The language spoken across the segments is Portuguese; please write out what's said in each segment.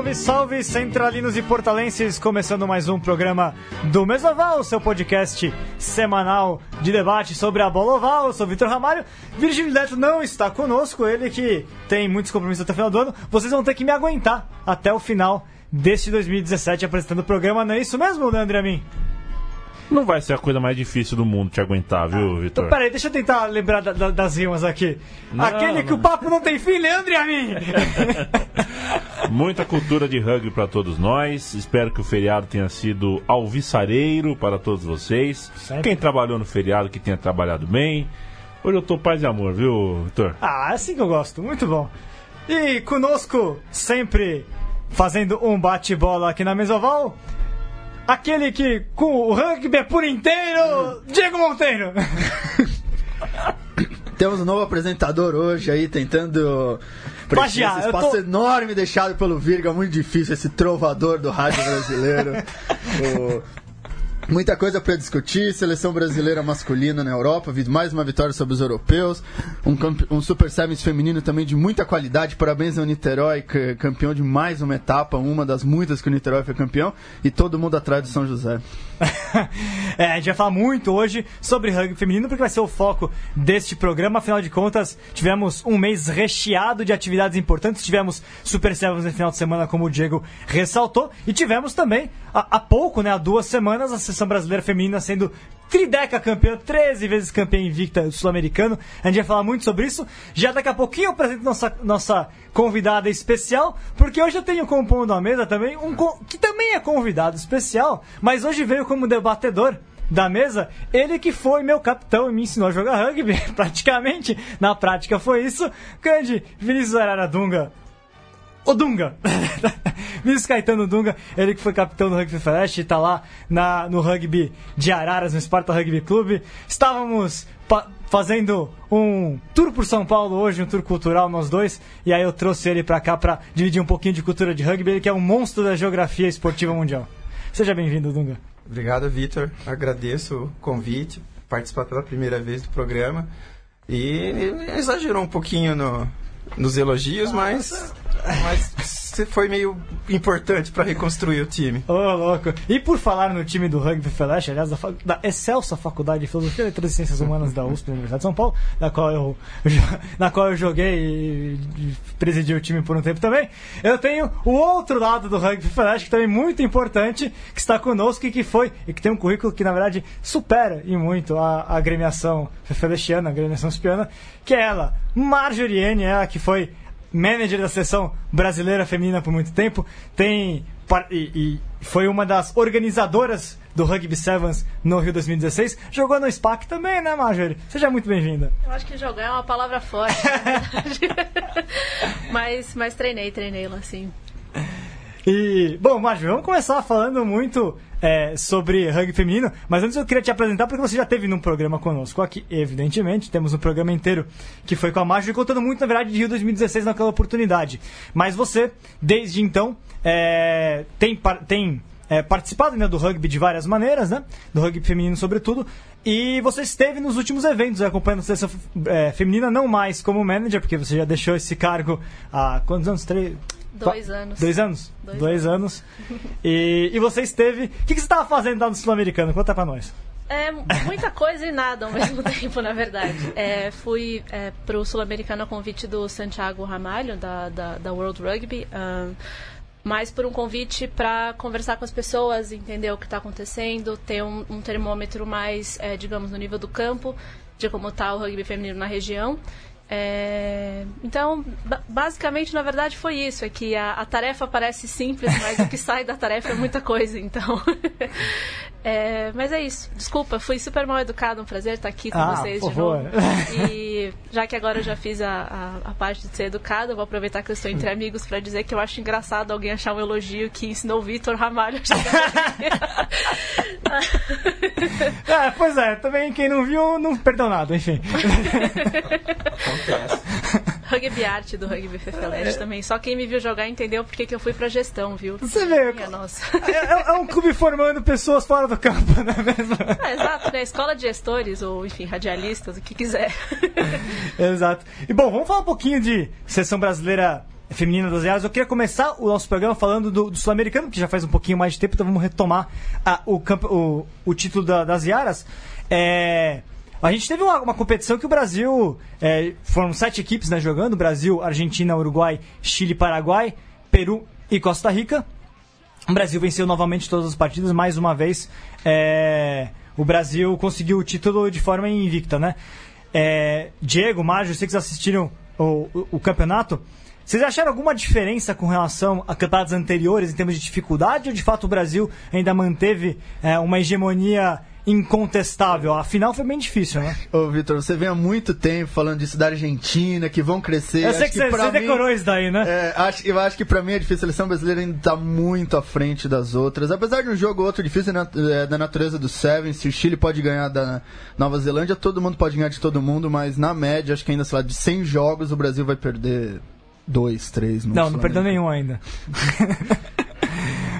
Salve, salve, centralinos e portalenses! Começando mais um programa do Mesoval, seu podcast semanal de debate sobre a bola oval. Eu sou Vitor Ramalho. Virgílio Neto não está conosco, ele que tem muitos compromissos até o final do ano. Vocês vão ter que me aguentar até o final deste 2017 apresentando o programa, não é isso mesmo, Leandro Amin? Não vai ser a coisa mais difícil do mundo te aguentar, viu, Ah, Vitor? Então, peraí, deixa eu tentar lembrar da- da- das rimas aqui. Não, Aquele que não. o papo não tem fim, Leandro e a mim! Muita cultura de rugby para todos nós. Espero que o feriado tenha sido alvissareiro para todos vocês. Sempre. Quem trabalhou no feriado, que tenha trabalhado bem. Hoje eu tô paz e amor, viu, Vitor? ah, é assim que eu gosto, muito bom. E conosco, sempre fazendo um bate-bola aqui na Mesoval, aquele que com o rugby por inteiro, Diego Monteiro! Temos um novo apresentador hoje aí tentando preencher esse espaço tô- enorme deixado pelo Virga, muito difícil, esse trovador do rádio brasileiro. O- Muita coisa para discutir, seleção brasileira masculina na Europa, mais uma vitória sobre os europeus, um, um Super Sevens feminino também de muita qualidade, parabéns ao Niterói, campeão de mais uma etapa, uma das muitas que o Niterói foi campeão, e todo mundo atrás do São José. É, a gente vai falar muito hoje sobre rugby feminino, porque vai ser o foco deste programa. Afinal de contas, tivemos um mês recheado de atividades importantes. Tivemos Super Sevens no final de semana, como o Diego ressaltou. E tivemos também, há, pouco, né, há duas semanas, a seleção brasileira feminina sendo trideca campeã, 13 vezes campeã invicta sul-americano. A gente vai falar muito sobre isso. Já daqui a pouquinho eu apresento nossa, nossa convidada especial, porque hoje eu tenho compondo a mesa também um que também é convidado especial, mas hoje veio como debatedor da mesa, ele que foi meu capitão e me ensinou a jogar rugby, praticamente, na prática foi isso, grande Vinícius Arara Dunga, o Dunga. Vinícius Caetano Dunga, ele que foi capitão do Rugby Flash, tá lá na, no rugby de Araras, no Sparta Rugby Clube. Estávamos fazendo um tour por São Paulo hoje, um tour cultural, nós dois, e aí eu trouxe ele pra cá pra dividir um pouquinho de cultura de rugby, ele que é um monstro da geografia esportiva mundial. Seja bem-vindo, Dunga. Obrigado, Vitor. Agradeço o convite, participar pela primeira vez do programa. E exagerou um pouquinho no- nos elogios, mas, mas você foi meio importante para reconstruir o time. Ô, louco. E por falar no time do Rugby Flash, aliás, da, da excelsa Faculdade de Filosofia, Letras e Ciências Humanas da USP, da Universidade de São Paulo, na qual eu, na qual eu joguei e, e presidi o time por um tempo também, eu tenho o outro lado do Rugby Flash, que também é muito importante, que está conosco e que foi, e que tem um currículo que, na verdade, supera e muito a, a agremiação felechiana, a agremiação espiana, que é ela, Marjorie N, ela que foi manager da seleção brasileira feminina por muito tempo, tem e, e foi uma das organizadoras do Rugby Sevens no Rio 2016. Jogou no SPAC também, né, Marjorie? Seja muito bem-vinda. Eu acho que jogar é uma palavra forte, mas, mas treinei, treinei lá sim. E, bom, Marjorie, vamos começar falando muito é, sobre rugby feminino, mas antes eu queria te apresentar porque você já teve num programa conosco aqui, evidentemente, temos um programa inteiro que foi com a Marjorie, contando muito, na verdade, de Rio 2016 naquela oportunidade. Mas você, desde então, é, tem, tem é, participado né, do rugby de várias maneiras, né? Do rugby feminino, sobretudo. E você esteve nos últimos eventos acompanhando a seleção é, feminina, não mais como manager, porque você já deixou esse cargo há quantos anos? Três? Dois anos. Dois anos? Dois Dois anos. E, e você esteve. O que, que você estava fazendo lá no Sul-Americano? Conta pra nós. É muita coisa e nada ao mesmo tempo, na verdade. É, fui é, pro Sul-Americano a convite do Santiago Ramalho, da, da, da World Rugby. ahn, mas por um convite para conversar com as pessoas, entender o que está acontecendo, ter um, um termômetro mais, é, digamos, no nível do campo, de como está o rugby feminino na região. É, então, ba- basicamente, na verdade, foi isso. É que a, a tarefa parece simples, mas o que sai da tarefa é muita coisa. Então, é, mas é isso. Desculpa, fui super mal educado. Um prazer estar aqui com Ah, vocês por de favor. novo. E já que agora eu já fiz a, a, a parte de ser educada, eu vou aproveitar que eu estou entre amigos para dizer que eu acho engraçado alguém achar um elogio que ensinou o Vitor Ramalho a jogar. É, pois é, também quem não viu não perdeu nada, enfim. Acontece. rugby arte do Rugby Fefelete também. Só quem me viu jogar entendeu porque que eu fui pra gestão, viu? Você vê, Minha nossa. é, é um clube formando pessoas fora do campo, não é mesmo? É, exato, né? Escola de gestores, ou enfim, radialistas, o que quiser. Exato. E bom, vamos falar um pouquinho de seleção brasileira feminina das Iaras. Eu queria começar o nosso programa falando do, do Sul-Americano, que já faz um pouquinho mais de tempo, então vamos retomar a, o, campo, o, o título da, das Iaras. É, a gente teve uma, uma competição que o Brasil. É, foram sete equipes né, jogando: Brasil, Argentina, Uruguai, Chile, Paraguai, Peru e Costa Rica. O Brasil venceu novamente todas as partidas, mais uma vez. É, o Brasil conseguiu o título de forma invicta, né? É, Diego, Mário, vocês assistiram o, o, o campeonato. Vocês acharam alguma diferença com relação a campeonatos anteriores em termos de dificuldade ou de fato o Brasil ainda manteve é, uma hegemonia incontestável? A final foi bem difícil, né? Ô, Vitor, você vem há muito tempo falando disso da Argentina, que vão crescer. Eu sei Acho que, você, pra você mim- decorou isso daí, né? É, acho, eu acho que pra mim é difícil. A seleção brasileira ainda tá muito à frente das outras. Apesar de um jogo ou outro difícil na- é, da natureza do Seven, se o Chile pode ganhar da Nova Zelândia, todo mundo pode ganhar de todo mundo, mas na média, acho que ainda, sei lá, de 100 jogos, o Brasil vai perder dois, três. no Não, não perdeu nenhum ainda.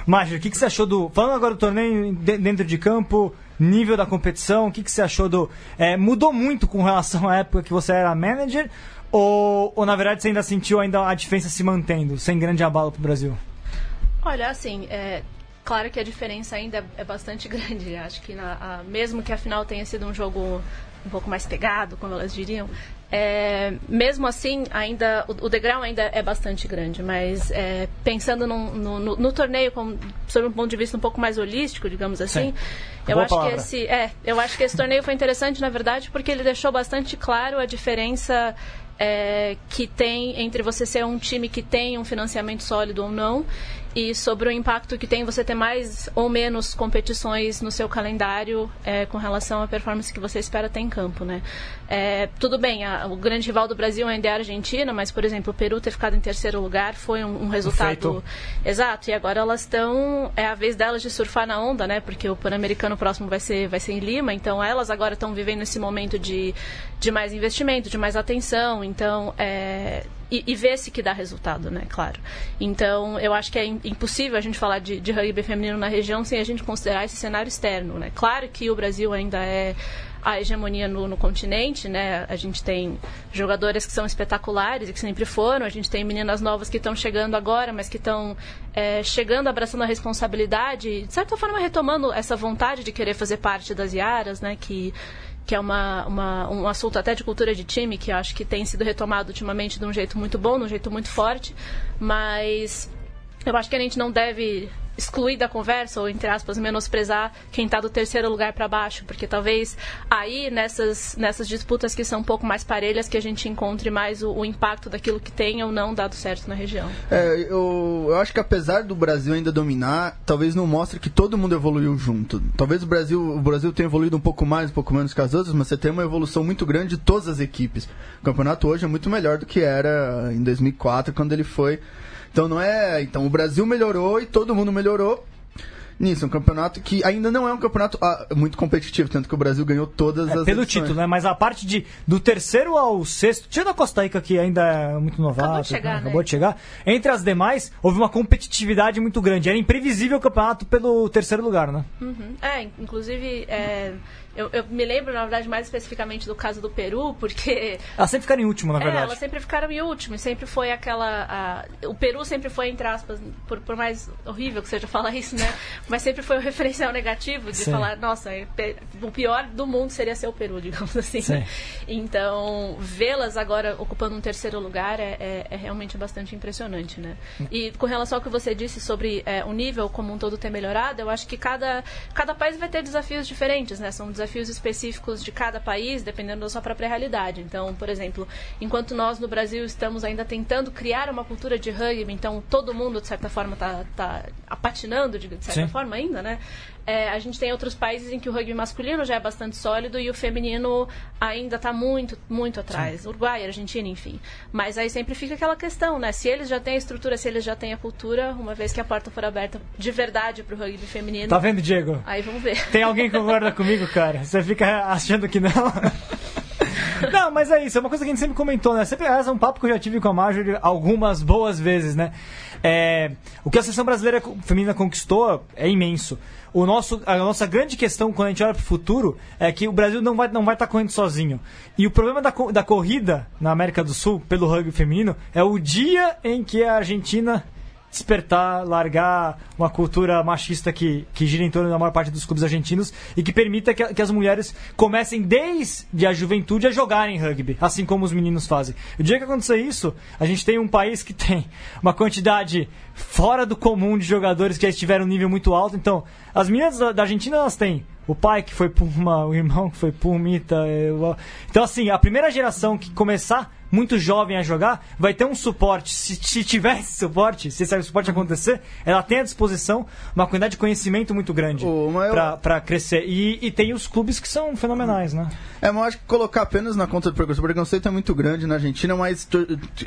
Márcio, o que, que você achou do. Falando agora do torneio de- dentro de campo, nível da competição, o que, que você achou do. é, mudou muito com relação à época que você era manager? Ou, ou na verdade você ainda sentiu ainda a diferença se mantendo, sem grande abalo pro Brasil? Olha, assim, é, claro que a diferença ainda é, é bastante grande. Acho que na- a- mesmo que a final tenha sido um jogo um pouco mais pegado, como elas diriam, é, mesmo assim, ainda o, o degrau ainda é bastante grande. Mas é, pensando num- no, no- no torneio, como, sob um ponto de vista um pouco mais holístico, digamos assim, eu Boa acho que esse é, eu acho que esse torneio foi interessante, na verdade, porque ele deixou bastante claro a diferença é, que tem entre você ser um time que tem um financiamento sólido ou não e sobre o impacto que tem você ter mais ou menos competições no seu calendário é, com relação à performance que você espera ter em campo, né? É, tudo bem, a- o grande rival do Brasil ainda é a Argentina, mas, por exemplo, o Peru ter ficado em terceiro lugar foi um, um resultado... Exato, e agora elas estão... É a vez delas de surfar na onda, né? Porque o Pan-Americano próximo vai ser, vai ser em Lima, então elas agora estão vivendo esse momento de, de mais investimento, de mais atenção, então... É, e, e vê-se que dá resultado, né? Claro. Então, eu acho que é im- impossível a gente falar de, de rugby feminino na região sem a gente considerar esse cenário externo, né? Claro que o Brasil ainda é a hegemonia no, no continente, né? A gente tem jogadoras que são espetaculares e que sempre foram. A gente tem meninas novas que estão chegando agora, mas que estão é, chegando, abraçando a responsabilidade, de certa forma retomando essa vontade de querer fazer parte das Iaras, né? Que que é uma, uma- um assunto até de cultura de time, que acho que tem sido retomado ultimamente de um jeito muito bom, de um jeito muito forte, mas eu acho que a gente não deve excluir da conversa, ou entre aspas, menosprezar quem está do terceiro lugar para baixo, porque talvez aí, nessas, nessas disputas que são um pouco mais parelhas, que a gente encontre mais o, o impacto daquilo que tem ou não dado certo na região. É, eu, eu acho que apesar do Brasil ainda dominar, talvez não mostre que todo mundo evoluiu junto. Talvez o Brasil, o Brasil tenha evoluído um pouco mais, um pouco menos que as outras, mas você tem uma evolução muito grande de todas as equipes. O campeonato hoje é muito melhor do que era em 2004, quando ele foi. Então não é. Então o Brasil melhorou e todo mundo melhorou. Nisso, é um campeonato que ainda não é um campeonato ah, muito competitivo, tanto que o Brasil ganhou todas É, as pelo edições. título, né? Mas a parte de do terceiro ao sexto, tirando a Costa Rica, que ainda é muito novato, Acabou de chegar, né? né? acabou de chegar, entre as demais, houve uma competitividade muito grande. Era imprevisível o campeonato pelo terceiro lugar, né? Uhum. É, inclusive, é, eu, eu me lembro, na verdade, mais especificamente do caso do Peru, porque Elas sempre ficaram em último, na É, verdade. elas sempre ficaram em último, e sempre foi aquela. a- o Peru sempre foi, entre aspas, por, por mais horrível que seja falar isso, né? Mas sempre foi o referencial negativo de Sim. falar, nossa, é o pior do mundo seria ser o Peru, digamos assim. né? Então, vê-las agora ocupando um terceiro lugar é, é- é realmente bastante impressionante, né? E com relação ao que você disse sobre é, o nível como um todo ter melhorado, eu acho que cada, cada país vai ter desafios diferentes, né? São desafios específicos de cada país, dependendo da sua própria realidade. Então, por exemplo, enquanto nós no Brasil estamos ainda tentando criar uma cultura de rugby, então todo mundo, de certa forma, está tá apatinando, de, de certa Sim. forma ainda, né? É, a gente tem outros países em que o rugby masculino já é bastante sólido e o feminino ainda está muito, muito atrás. Uruguai, Argentina, enfim. Mas aí sempre fica aquela questão, né? Se eles já têm a estrutura, se eles já têm a cultura, uma vez que a porta for aberta de verdade para o rugby feminino, Tá vendo, Diego? aí vamos ver. Tem alguém que concorda comigo, cara? Você fica achando que não? Não, mas é isso, é uma coisa que a gente sempre comentou, né? Sempre é um papo que eu já tive com a Marjorie algumas boas vezes, né? É, o que a seleção brasileira feminina conquistou é imenso. O nosso, a nossa grande questão quando a gente olha para o futuro é que o Brasil não vai não vai estar tá correndo sozinho. E o problema da, da corrida na América do Sul pelo rugby feminino é o dia em que a Argentina despertar, largar uma cultura machista que, que gira em torno da maior parte dos clubes argentinos e que permita que, que as mulheres comecem desde a juventude a jogarem rugby, assim como os meninos fazem. O dia que acontecer isso, a gente tem um país que tem uma quantidade fora do comum de jogadores que já estiveram um nível muito alto. Então, as meninas da, da Argentina, elas têm o pai que foi Puma, o irmão que foi Pumita. Eu... Então, assim, a primeira geração que começar muito jovem a jogar, vai ter um suporte. Se, se tiver esse suporte, se esse suporte acontecer, ela tem à disposição uma quantidade de conhecimento muito grande eu... para crescer. E, e, tem os clubes que são fenomenais, né? É, mas acho que colocar apenas na conta do preconceito, o preconceito é muito grande na Argentina, mas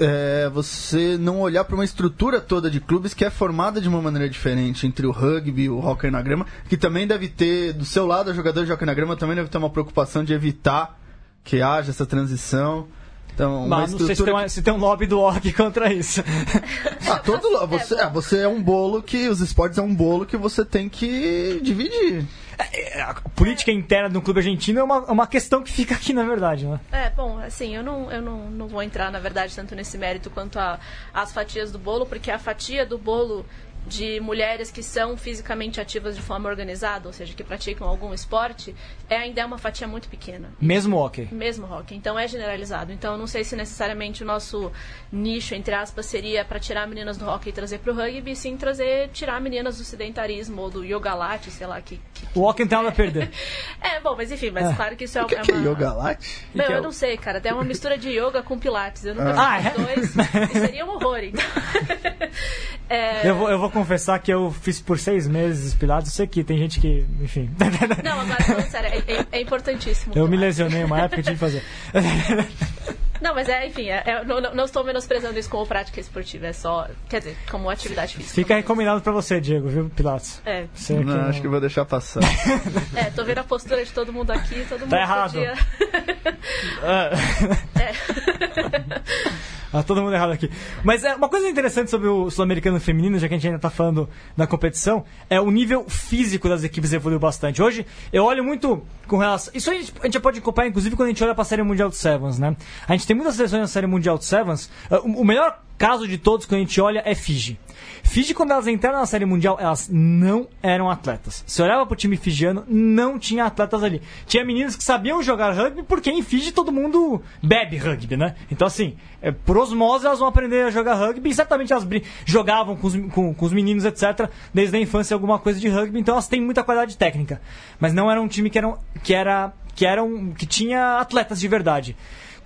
é, você não olhar para uma estrutura toda de clubes que é formada de uma maneira diferente entre o rugby e o hockey na grama, que também deve ter, do seu lado, a jogador de hockey na grama também deve ter uma preocupação de evitar que haja essa transição. Então, Mas não sei se tem, uma, se tem, um lobby do org contra isso. ah, todo você, é, você é um bolo que. Os esportes é um bolo que você tem que dividir. É, é, a política interna do clube argentino é uma, uma questão que fica aqui, na verdade, né? É, bom, assim, eu não, eu não, não vou entrar, na verdade, tanto nesse mérito quanto a, as fatias do bolo, porque a fatia do bolo de mulheres que são fisicamente ativas de forma organizada, ou seja, que praticam algum esporte, é ainda é uma fatia muito pequena. Mesmo hockey? Mesmo hockey. Então é generalizado. Então não sei se necessariamente o nosso nicho, entre aspas, seria para tirar meninas do hockey e trazer para o rugby, e sim trazer, tirar meninas do sedentarismo ou do yoga latte, sei lá. Que, o não tem nada a perder. é, bom, mas enfim, mas é. claro que isso é, o que é, que é yoga latte? Não, eu é não sei, cara. Tem uma mistura de yoga com pilates. Eu nunca ah. fiz ah, é? dois. seria um horror, então. é... eu, vou, eu vou confessar que eu fiz por seis meses pilates. Eu sei que tem gente que, enfim. Não, agora falando sério, é, é, importantíssimo. Eu me lesionei uma época e tive que fazer. Não, mas é, enfim, é, é, não, não, estou menosprezando isso como prática esportiva, é só, quer dizer, como atividade física. Fica recomendado pra você, Diego, viu, Pilates? É. Você não, que acho que vou deixar passar. é, tô vendo a postura de todo mundo aqui, todo mundo tá errado. Podia... é. Ah, todo mundo errado aqui. Mas é uma coisa interessante sobre o sul-americano feminino, já que a gente ainda está falando da competição, é o nível físico das equipes evoluiu bastante. Hoje, eu olho muito com relação. Isso a gente, a gente pode acompanhar, inclusive, quando a gente olha para a Série Mundial de Sevens, né? A gente tem muitas seleções na Série Mundial de Sevens. Ah, o melhor caso de todos que a gente olha é Fiji. Fiji, quando elas entraram na Série Mundial, elas não eram atletas. Se olhava pro time fijiano, não tinha atletas ali. Tinha meninas que sabiam jogar rugby, porque em Fiji todo mundo bebe rugby, né? Então, assim, é, por osmose elas vão aprender a jogar rugby e certamente elas jogavam com os, com, com os meninos, etc., desde a infância alguma coisa de rugby, então elas têm muita qualidade técnica. Mas não era um time que, era, que, era, que, era um, que tinha atletas de verdade.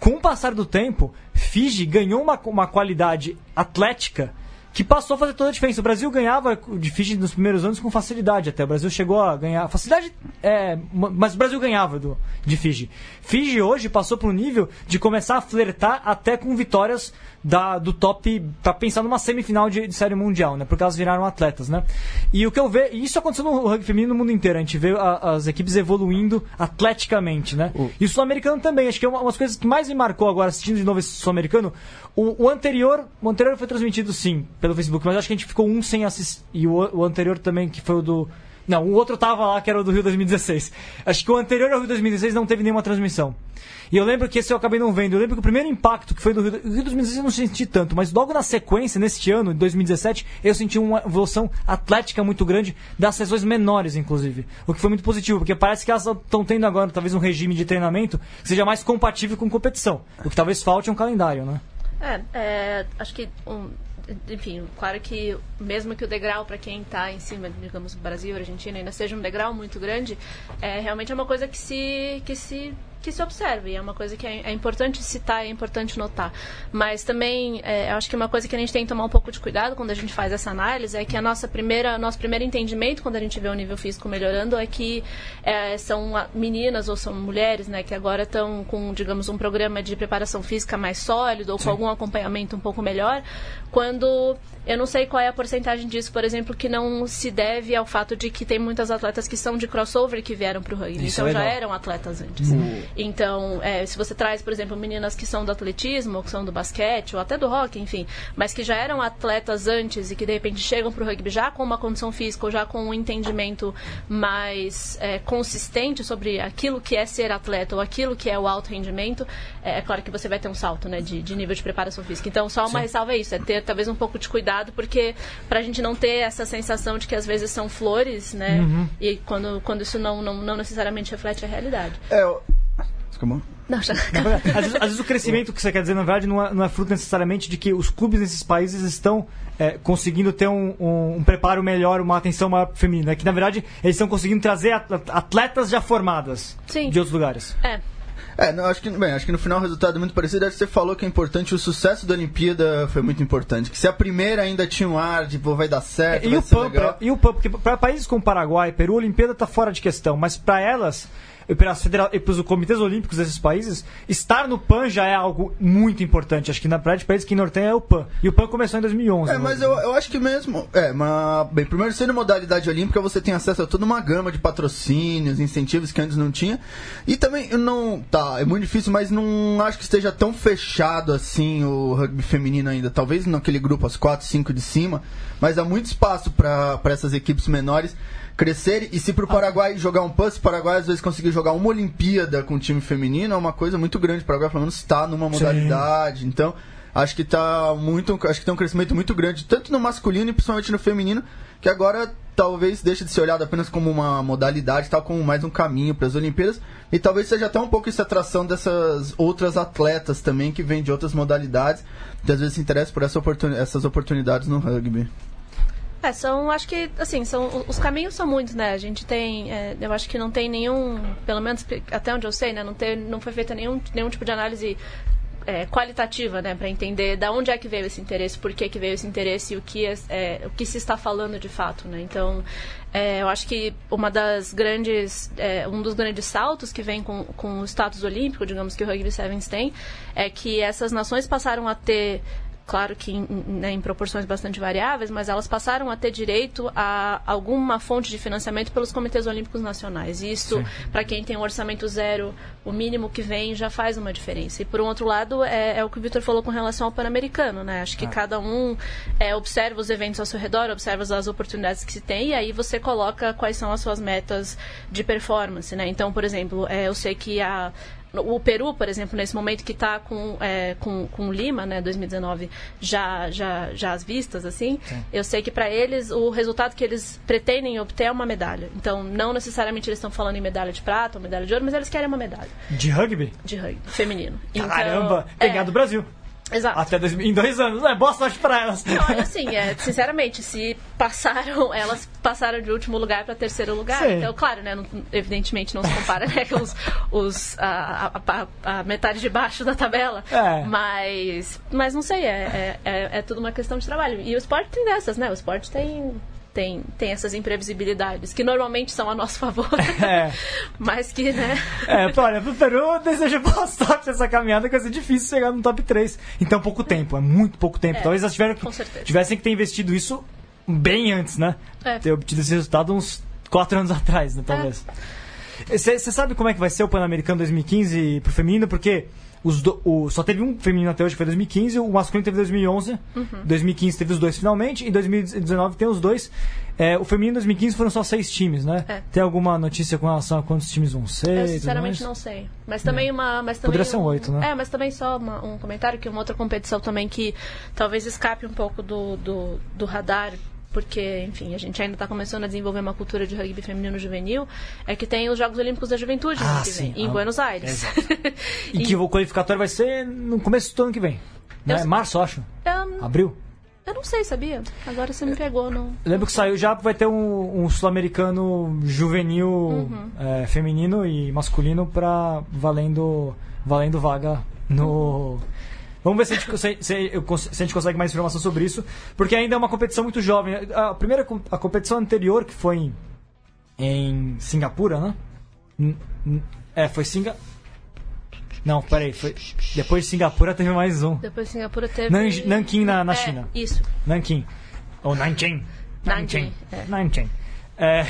Com o passar do tempo, Fiji ganhou uma, uma qualidade atlética que passou a fazer toda a diferença. O Brasil ganhava de Fiji nos primeiros anos com facilidade até. O Brasil chegou a ganhar. Facilidade, é, mas o Brasil ganhava do, de Fiji. Fiji hoje passou para um nível de começar a flertar até com vitórias da, do top para pensar numa semifinal de, de, série mundial, né? Porque elas viraram atletas, né? E o que eu vejo, isso aconteceu no rugby feminino no mundo inteiro. A gente vê a, as equipes evoluindo atleticamente, né? Uh. E o sul-americano também. Acho que é uma, uma das coisas que mais me marcou agora assistindo de novo esse sul-americano. O, o, anterior, o anterior foi transmitido sim pelo Facebook, mas acho que a gente ficou um sem assistir. E o, o anterior também, que foi o do não, o outro tava lá, que era o do Rio 2016. Acho que o anterior ao Rio 2016 não teve nenhuma transmissão. E eu lembro que esse eu acabei não vendo. Eu lembro que o primeiro impacto que foi do Rio, do Rio 2016 eu não senti tanto, mas logo na sequência, neste ano, de 2017, eu senti uma evolução atlética muito grande das sessões menores, inclusive. O que foi muito positivo, porque parece que elas estão tendo agora talvez um regime de treinamento que seja mais compatível com competição. O que talvez falte é um calendário, né? É, é acho que um, enfim, claro que mesmo que o degrau para quem está em cima, digamos, Brasil, Argentina, ainda seja um degrau muito grande, é realmente é uma coisa que se que se que se observe. É uma coisa que é, é importante citar, é importante notar. Mas também, é, acho que uma coisa que a gente tem que tomar um pouco de cuidado quando a gente faz essa análise é que a nossa primeira, nosso primeiro entendimento quando a gente vê o nível físico melhorando é que é, são meninas ou são mulheres, né, que agora estão com, digamos, um programa de preparação física mais sólido ou Sim. com algum acompanhamento um pouco melhor, quando eu não sei qual é a porcentagem disso, por exemplo, que não se deve ao fato de que tem muitas atletas que são de crossover que vieram para o rugby. Isso então é já eram atletas antes. O, Então, é, se você traz, por exemplo, meninas que são do atletismo, ou que são do basquete, ou até do rock, enfim, mas que já eram atletas antes e que de repente chegam pro rugby já com uma condição física ou já com um entendimento mais é, consistente sobre aquilo que é ser atleta ou aquilo que é o alto rendimento, é, é claro que você vai ter um salto né, de, de nível de preparação física. Então, só uma ressalva é isso, é ter talvez um pouco de cuidado, porque pra gente não ter essa sensação de que às vezes são flores, né? E quando, quando isso não, não, não necessariamente reflete a realidade. É, eu... Desculpa. Não, já... às, vezes, às vezes o crescimento que você quer dizer, na verdade, não é, não é fruto necessariamente de que os clubes nesses países estão é, conseguindo ter um, um- um preparo melhor, uma atenção maior pro feminino. É que, na verdade, eles estão conseguindo trazer at- atletas já formadas Sim. de outros lugares. É, É, não, acho que, bem, acho que no final o resultado é muito parecido. Acho que você falou que é importante, o sucesso da Olimpíada foi muito importante. Que se a primeira ainda tinha um ar de, pô, vai dar certo, E vai o ser PAN, legal. pra, e o PAN, porque para países como Paraguai, Peru, a Olimpíada está fora de questão, mas para elas e para as federa- e para os comitês olímpicos desses países, estar no PAN já é algo muito importante. Acho que na verdade, países que norteiam é o PAN. E o PAN começou em 2011. É, né? mas eu, eu acho que mesmo. É, mas. Bem, primeiro sendo modalidade olímpica, você tem acesso a toda uma gama de patrocínios, incentivos que antes não tinha. E também, eu não. Tá, é muito difícil, mas não acho que esteja tão fechado assim o rugby feminino ainda. Talvez naquele grupo, as 4, 5 de cima. Mas há muito espaço para essas equipes menores crescerem. E se pro Paraguai jogar um PAN, se o Paraguai às vezes conseguir jogar uma Olimpíada com o time feminino, é uma coisa muito grande. O Paraguai, pelo menos, está numa modalidade. Então. Acho que tá muito. Acho que tem um crescimento muito grande, tanto no masculino e principalmente no feminino, que agora talvez deixe de ser olhado apenas como uma modalidade, tal como mais um caminho para as Olimpíadas. E talvez seja até um pouco essa atração dessas outras atletas também que vêm de outras modalidades, que às vezes se interessam por essa oportuni- essas oportunidades no rugby. É, são, acho que, assim, são, os caminhos são muitos, né? A gente tem, é, eu acho que não tem nenhum, pelo menos até onde eu sei, né? Não, tem, não foi feita nenhum, nenhum tipo de análise é, qualitativa, né? Para entender da onde é que veio esse interesse, por que, que veio esse interesse e o que, é, é, o que se está falando de fato, né? Então, é, eu acho que uma das grandes, é, um dos grandes saltos que vem com, com o status olímpico, digamos que o Rugby Sevens tem, é que essas nações passaram a ter claro que em, né, em proporções bastante variáveis, mas elas passaram a ter direito a alguma fonte de financiamento pelos comitês olímpicos nacionais. Isso, para quem tem um orçamento zero, o mínimo que vem já faz uma diferença. E por um outro lado, é, é o que o Vitor falou com relação ao Pan-Americano, né? Acho que cada um é, observa os eventos ao seu redor, observa as oportunidades que se tem, e aí você coloca quais são as suas metas de performance, né? Então, por exemplo, é, eu sei que a o Peru, por exemplo, nesse momento que está com, é, com, com Lima, né, 2019, já, já, já às vistas, assim, eu sei que para eles o resultado que eles pretendem obter é uma medalha. Então, não necessariamente eles estão falando em medalha de prata ou medalha de ouro, mas eles querem uma medalha De rugby? de rugby feminino. Então, Caramba! é, do Brasil. Exato. Até dois, em dois anos. É, boa sorte pra elas. Olha, assim, é, sinceramente, se passaram, elas passaram de último lugar para terceiro lugar. Sim. Então, claro, né, não- evidentemente não se compara né, com os, os- a, a- a- a metade de baixo da tabela. É. Mas, mas não sei, é, é, é, é tudo uma questão de trabalho. E o esporte tem dessas, né? O esporte tem, tem, tem essas imprevisibilidades, que normalmente são a nosso favor. É. mas que, né? É, olha, pro Peru eu desejo boa sorte nessa caminhada, que vai ser difícil chegar no top 3 em tão pouco tempo, é muito pouco tempo. É, Talvez elas tiveram que- tivessem que ter investido isso bem antes, né? É. Ter obtido esse resultado uns 4 anos atrás, né, talvez. Você sabe como é que vai ser o Pan-Americano 2015 pro feminino? Porque os do- o- só teve um feminino até hoje, que foi 2015, o masculino teve 2011, Uhum. 2015 teve os dois finalmente, e 2019 tem os dois. É, o feminino em 2015 foram só seis times, né? É. Tem alguma notícia com relação a quantos times vão ser? Eu sinceramente não sei. Mas também uma. Mas também Poderia ser um oito, né? É, mas também só uma- um comentário que uma outra competição também que talvez escape um pouco do, do, do radar. Porque, enfim, a gente ainda está começando a desenvolver uma cultura de rugby feminino juvenil. É que tem os Jogos Olímpicos da Juventude Ah, sim. vem, em Ah, Buenos Aires. E que o qualificatório vai ser no começo do ano que vem. Né? Eu- Março, acho. Eu, Abril. eu não sei, sabia? Agora você me pegou. Não... Lembro que saiu já, vai ter um, um sul-americano juvenil Uhum. é, feminino e masculino pra valendo, valendo vaga no. Vamos ver se a, gente, se- se se a gente consegue mais informação sobre isso, porque ainda é uma competição muito jovem. A primeira a competição anterior, que foi em, em Singapura, né? É, foi Singa. Não, peraí, foi. Depois de Singapura teve mais um. Depois Singapura teve. Nanj- Nanquim na- na É, China. Isso. Nanquim. Ou Nanjing. Nanjing, é. Nanjing. É,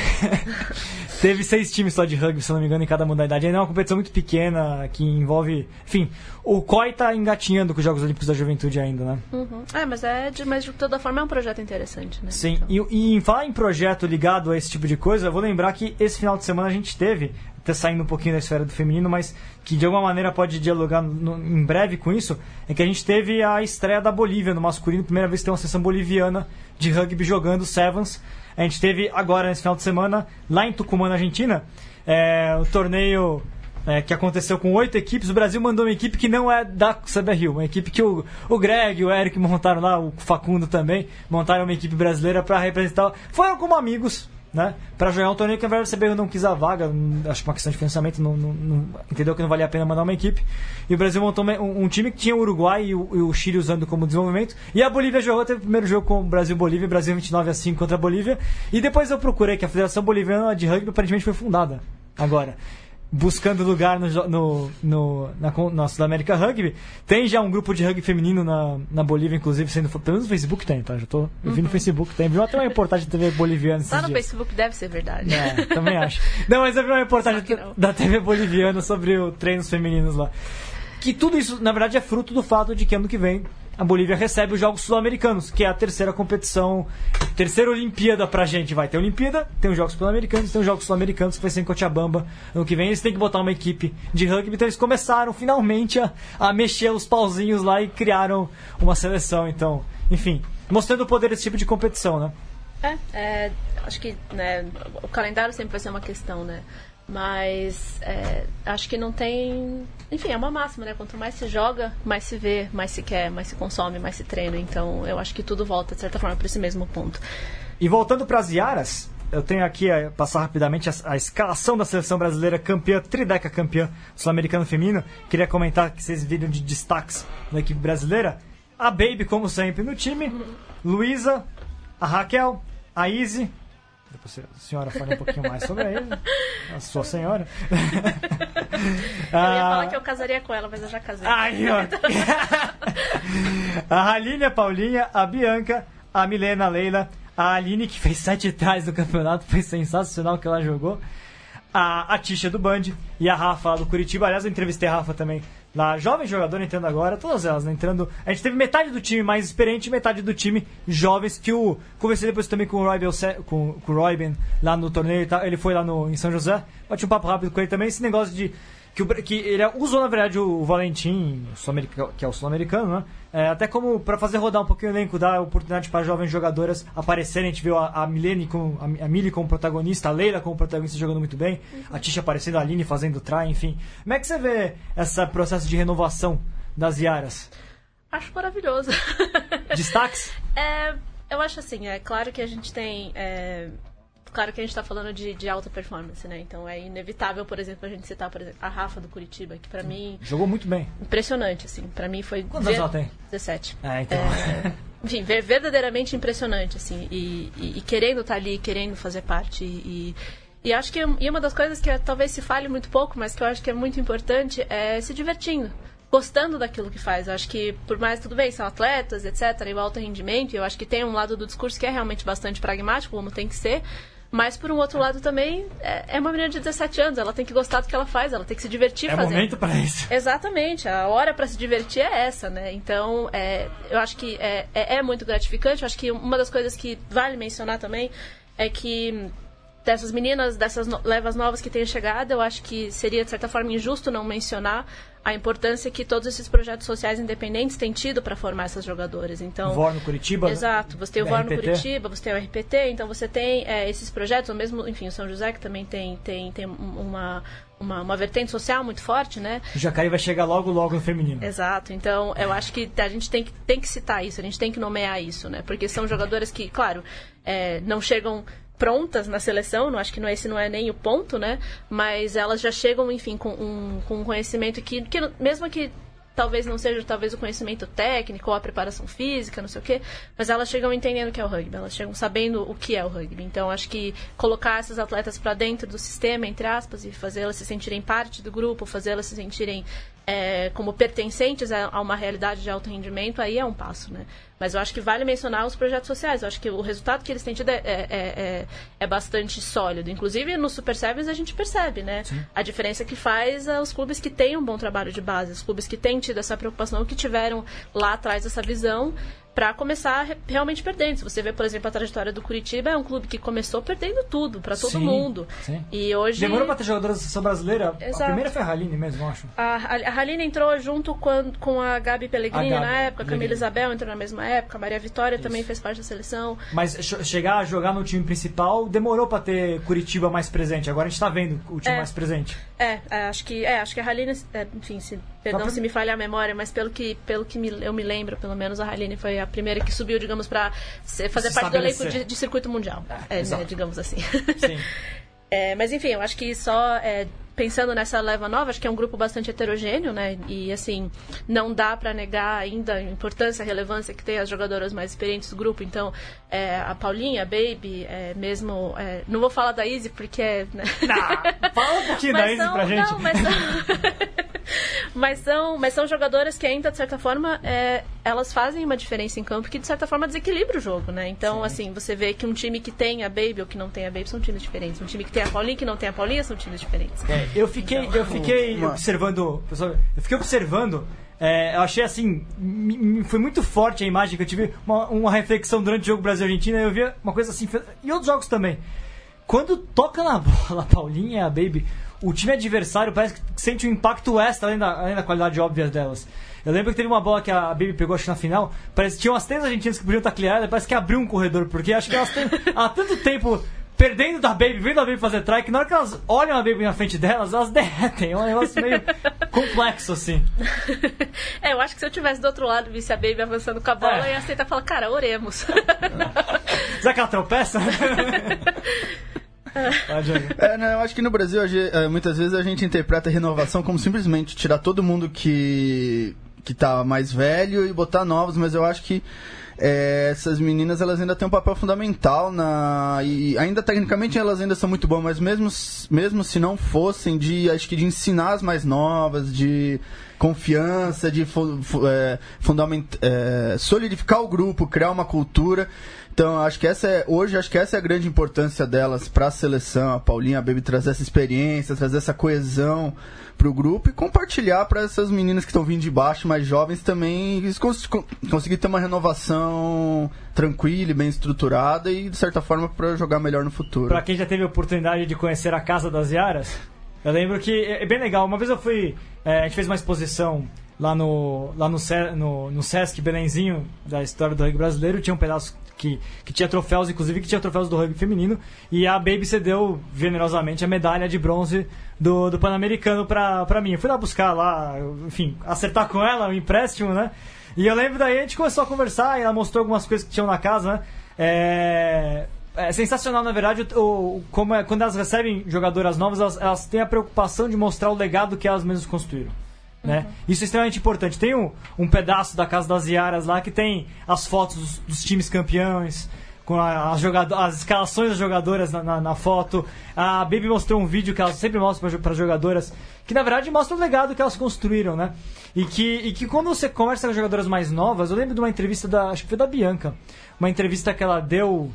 teve seis times só de rugby, se não me engano, em cada modalidade. Ainda é uma competição muito pequena que envolve. Enfim, o COI tá engatinhando com os Jogos Olímpicos da Juventude ainda, né? Uhum. É, mas, é de, mas de toda forma é um projeto interessante, né? Sim, Então, e, e em falar em projeto ligado a esse tipo de coisa, eu vou lembrar que esse final de semana a gente teve, até saindo um pouquinho da esfera do feminino, mas que de alguma maneira pode dialogar no- em breve com isso, é que a gente teve a estreia da Bolívia no masculino, primeira vez que tem uma seleção boliviana de rugby jogando Sevens. A gente teve agora, nesse final de semana, lá em Tucumã, na Argentina, é, o torneio é, que aconteceu com oito equipes. O Brasil mandou uma equipe que não é da CBRU, uma equipe que o, o Greg o Eric montaram lá, o Facundo também, montaram uma equipe brasileira para representar. Foram como amigos, né? Para jogar um torneio que a CBRU não quis a vaga, hum, acho que uma questão de financiamento, não, não- não- entendeu que não valia a pena mandar uma equipe. E o Brasil montou um, um time que tinha o Uruguai e o, e o Chile usando como desenvolvimento. E a Bolívia jogou, teve o primeiro jogo com o Brasil-Bolívia, Brasil 29 a 5 contra a Bolívia. E depois eu procurei que a Federação Boliviana de Rugby aparentemente foi fundada agora. Buscando lugar no, no, no, na, na Sul-América Rugby. Tem já um grupo de rugby feminino na, na Bolívia, inclusive, sendo. Pelo menos no Facebook tem, tá? Já tô. Eu vi no Facebook, tem. Viu até uma reportagem da TV boliviana Lá no dias. Facebook deve ser verdade. É, também acho. Não, mas eu vi uma reportagem da TV boliviana sobre o treinos femininos lá. Que tudo isso, na verdade, é fruto do fato de que ano que vem a Bolívia recebe os Jogos Sul-Americanos, que é a terceira competição, terceira Olimpíada pra gente. Vai ter Olimpíada, tem os Jogos Sul-Americanos, tem os Jogos Sul-Americanos que vai ser em Cochabamba ano que vem. Eles têm que botar uma equipe de rugby, então eles começaram finalmente a, a mexer os pauzinhos lá e criaram uma seleção. Então, enfim, mostrando o poder desse tipo de competição, né? É, é, acho que né, o calendário sempre vai ser uma questão, né? Mas é, acho que não tem. Enfim, é uma máxima, né? Quanto mais se joga, mais se vê, mais se quer, mais se consome, mais se treina. Então eu acho que tudo volta, de certa forma, para esse mesmo ponto. E voltando para as Iaras, eu tenho aqui a passar rapidamente a, a escalação da seleção brasileira campeã, trideca campeã sul-americano feminino. Queria comentar que vocês viram de destaques da equipe brasileira. A Baby, como sempre, no time. Luísa, a Raquel, a Izzy. Depois a senhora fala um pouquinho mais sobre Izzy. A sua senhora. Eu ia falar que eu casaria com ela, mas eu já casei. Aí, ó. a Aline, a Paulinha, a Bianca, a Milena, a Leila, a Aline, que fez sete trás no campeonato, foi sensacional o que ela jogou. A, a Tisha do Band e a Rafa lá do Curitiba. Aliás, eu entrevistei a Rafa também. Lá, jovem jogador entrando agora, todas elas né, entrando. A gente teve metade do time mais experiente metade do time jovens. Que o. Conversei depois também com o Roy, Belce- com, com o Roy Ben lá no torneio. Ele foi lá no, em São José. Bati um papo rápido com ele também. Esse negócio de que, o que ele usou na verdade o Valentim, sul-america- que é o sul-americano, né? É, até como para fazer rodar um pouquinho o elenco, dar oportunidade para jovens jogadoras aparecerem. A gente viu a, a Milene com a, a Mili como protagonista, a Leila como protagonista jogando muito bem, a Tisha aparecendo, a Aline fazendo try, enfim. Como é que você vê esse processo de renovação das Iaras? Acho maravilhoso. Destaques? É, eu acho assim, é claro que a gente tem. é, claro que a gente tá falando de, de alta performance, né? Então é inevitável, por exemplo, a gente citar, por exemplo, a Rafa do Curitiba, que pra mim, Jogou muito bem. impressionante, assim. Pra mim foi. Quantos anos ver- ela tem? 17. É, então. Enfim, ver- verdadeiramente impressionante, assim. E, e- e querendo estar ali, querendo fazer parte. E, e acho que e uma das coisas que é- talvez se fale muito pouco, mas que eu acho que é muito importante, é se divertindo. Gostando daquilo que faz. Eu acho que, por mais tudo bem, são atletas, etc., e o alto rendimento, eu acho que tem um lado do discurso que é realmente bastante pragmático, como tem que ser. Mas, por um outro lado, também é, é uma menina de 17 anos. Ela tem que gostar do que ela faz, ela tem que se divertir É fazendo. momento para isso. Exatamente, a hora para se divertir é essa, né? Então, é, eu acho que é, é, é muito gratificante. Eu acho que uma das coisas que vale mencionar também é que dessas meninas, dessas levas novas que têm chegado, eu acho que seria, de certa forma, injusto não mencionar a importância que todos esses projetos sociais independentes têm tido para formar essas jogadoras. Então, VOR no Curitiba. Exato, você tem o VOR no. Curitiba, você tem o RPT, então você tem é, esses projetos, ou mesmo, enfim, o São José que também tem, tem, tem um- uma, uma, uma vertente social muito forte, né? O Jacareí vai chegar logo, logo no feminino. Exato, então eu acho que a gente tem que, tem que citar isso, a gente tem que nomear isso, né? Porque são jogadoras que, claro, é, não chegam prontas na seleção, não acho que não, esse não é nem o ponto, né? Mas elas já chegam, enfim, com um, com um conhecimento que, que, mesmo que talvez não seja talvez o conhecimento técnico ou a preparação física, não sei o quê, mas elas chegam entendendo o que é o rugby, elas chegam sabendo o que é o rugby. Então acho que colocar essas atletas para dentro do sistema, entre aspas, e fazer elas se sentirem parte do grupo, fazer elas se sentirem é, como pertencentes a, uma realidade de alto rendimento, aí é um passo, né? Mas eu acho que vale mencionar os projetos sociais. Eu acho que o resultado que eles têm tido é, é, é, é bastante sólido. Inclusive, no Super Sevens a gente percebe, né? Sim. A diferença que faz é os clubes que têm um bom trabalho de base, os clubes que têm tido essa preocupação, que tiveram lá atrás essa visão para começar re- realmente perdendo. Se você vê, por exemplo, a trajetória do Curitiba, é um clube que começou perdendo tudo para todo Sim, mundo. sim. E hoje Demorou pra ter jogadora da seleção brasileira. A Exato. primeira foi a Haline mesmo, eu acho. a, a Haline entrou junto com, com a Gabi Pellegrini A Gabi na época, a Camila. Isabel entrou na mesma época, a Maria Vitória também fez parte da seleção. Mas che- chegar a jogar no time principal demorou pra ter Curitiba mais presente. Agora a gente tá vendo o time É. mais presente. É, é, acho que é, acho que a Haline, é, enfim, se, perdão pra- se me falha a memória, mas pelo que, pelo que me- eu me lembro, pelo menos a Haline foi a primeira que subiu, digamos, para fazer parte do elenco de, de circuito mundial, é, né, digamos assim. Sim. É, mas enfim, eu acho que só é, pensando nessa leva nova, acho que é um grupo bastante heterogêneo, né? E assim, não dá pra negar ainda a importância, a relevância que tem as jogadoras mais experientes do grupo. Então, é, a Paulinha, a Baby, é, mesmo. é, não vou falar da Izzy porque é. né? Ah, fala um pouquinho da Izzy pra gente. Não, mas são, mas são, mas são jogadoras que ainda, de certa forma, é, elas fazem uma diferença em campo que, de certa forma, desequilibra o jogo, né? Então, assim, você vê que um time que tem a Baby ou que não tem a Baby são times diferentes. Um time que tem a Paulinha e que não tem a Paulinha são times diferentes. É, eu fiquei, eu fiquei observando. pessoal, Eu fiquei observando. é, eu achei assim. me- me- Foi muito forte a imagem que eu tive. Uma, uma reflexão durante o jogo Brasil-Argentina. Eu vi uma coisa assim. E outros jogos também. Quando toca na bola a Paulinha e a Baby, o time adversário parece que sente um impacto extra além da, além da qualidade óbvia delas. Eu lembro que teve uma bola que a Baby pegou, acho que na final. Parece que tinha umas três argentinas que podiam taclear ela, parece que abriu um corredor, porque acho que elas têm há tanto tempo perdendo da Baby, vendo a Baby fazer try, que na hora que elas olham a Baby na frente delas, elas derretem. É um negócio meio complexo, assim. É, eu acho que se eu tivesse do outro lado e visse a Baby avançando com a bola, É. eu ia aceitar e falar, cara, oremos. Será que ela tropeça? É, né, eu acho que no Brasil, eh, muitas vezes a gente interpreta a renovação como simplesmente tirar todo mundo que, que tá mais velho e botar novos, mas eu acho que eh, essas meninas elas ainda têm um papel fundamental na e ainda tecnicamente elas ainda são muito boas, mas mesmo mesmo se não fossem de acho que de ensinar as mais novas, de confiança, de fundament, eh, solidificar o grupo, criar uma cultura. Então, acho que essa é, hoje acho que essa é a grande importância delas para a seleção, a Paulinha, a Baby trazer essa experiência, trazer essa coesão pro grupo e compartilhar para essas meninas que estão vindo de baixo, mais jovens também, cons con- conseguir ter uma renovação tranquila e bem estruturada e de certa forma para jogar melhor no futuro. Pra quem já teve a oportunidade de conhecer a Casa das Yaras, eu lembro que é é bem legal. Uma vez eu fui. é, a gente fez uma exposição lá no, lá no, no, no Sesc Belenzinho, da história do rugby brasileiro. Tinha um pedaço que, que tinha troféus, inclusive que tinha troféus do rugby feminino. E a Baby cedeu generosamente a medalha de bronze do, do Pan-Americano pra, pra mim. Eu fui lá buscar lá, enfim, acertar com ela o empréstimo, né? E eu lembro daí a gente começou a conversar e ela mostrou algumas coisas que tinham na casa, né? É, é sensacional, na verdade, o, o- como é, quando elas recebem jogadoras novas, elas, elas têm a preocupação de mostrar o legado que elas mesmas construíram. Né? Isso é extremamente importante. Tem um, um pedaço da Casa das Iaras lá que tem as fotos dos, dos times campeões, com a- as, as escalações das jogadoras na, na- na foto. A Baby mostrou um vídeo que ela sempre mostra para as jogadoras, que na verdade mostra o legado que elas construíram, né? E que, e que quando você conversa com as jogadoras mais novas, eu lembro de uma entrevista da. Acho que foi da Bianca. Uma entrevista que ela deu.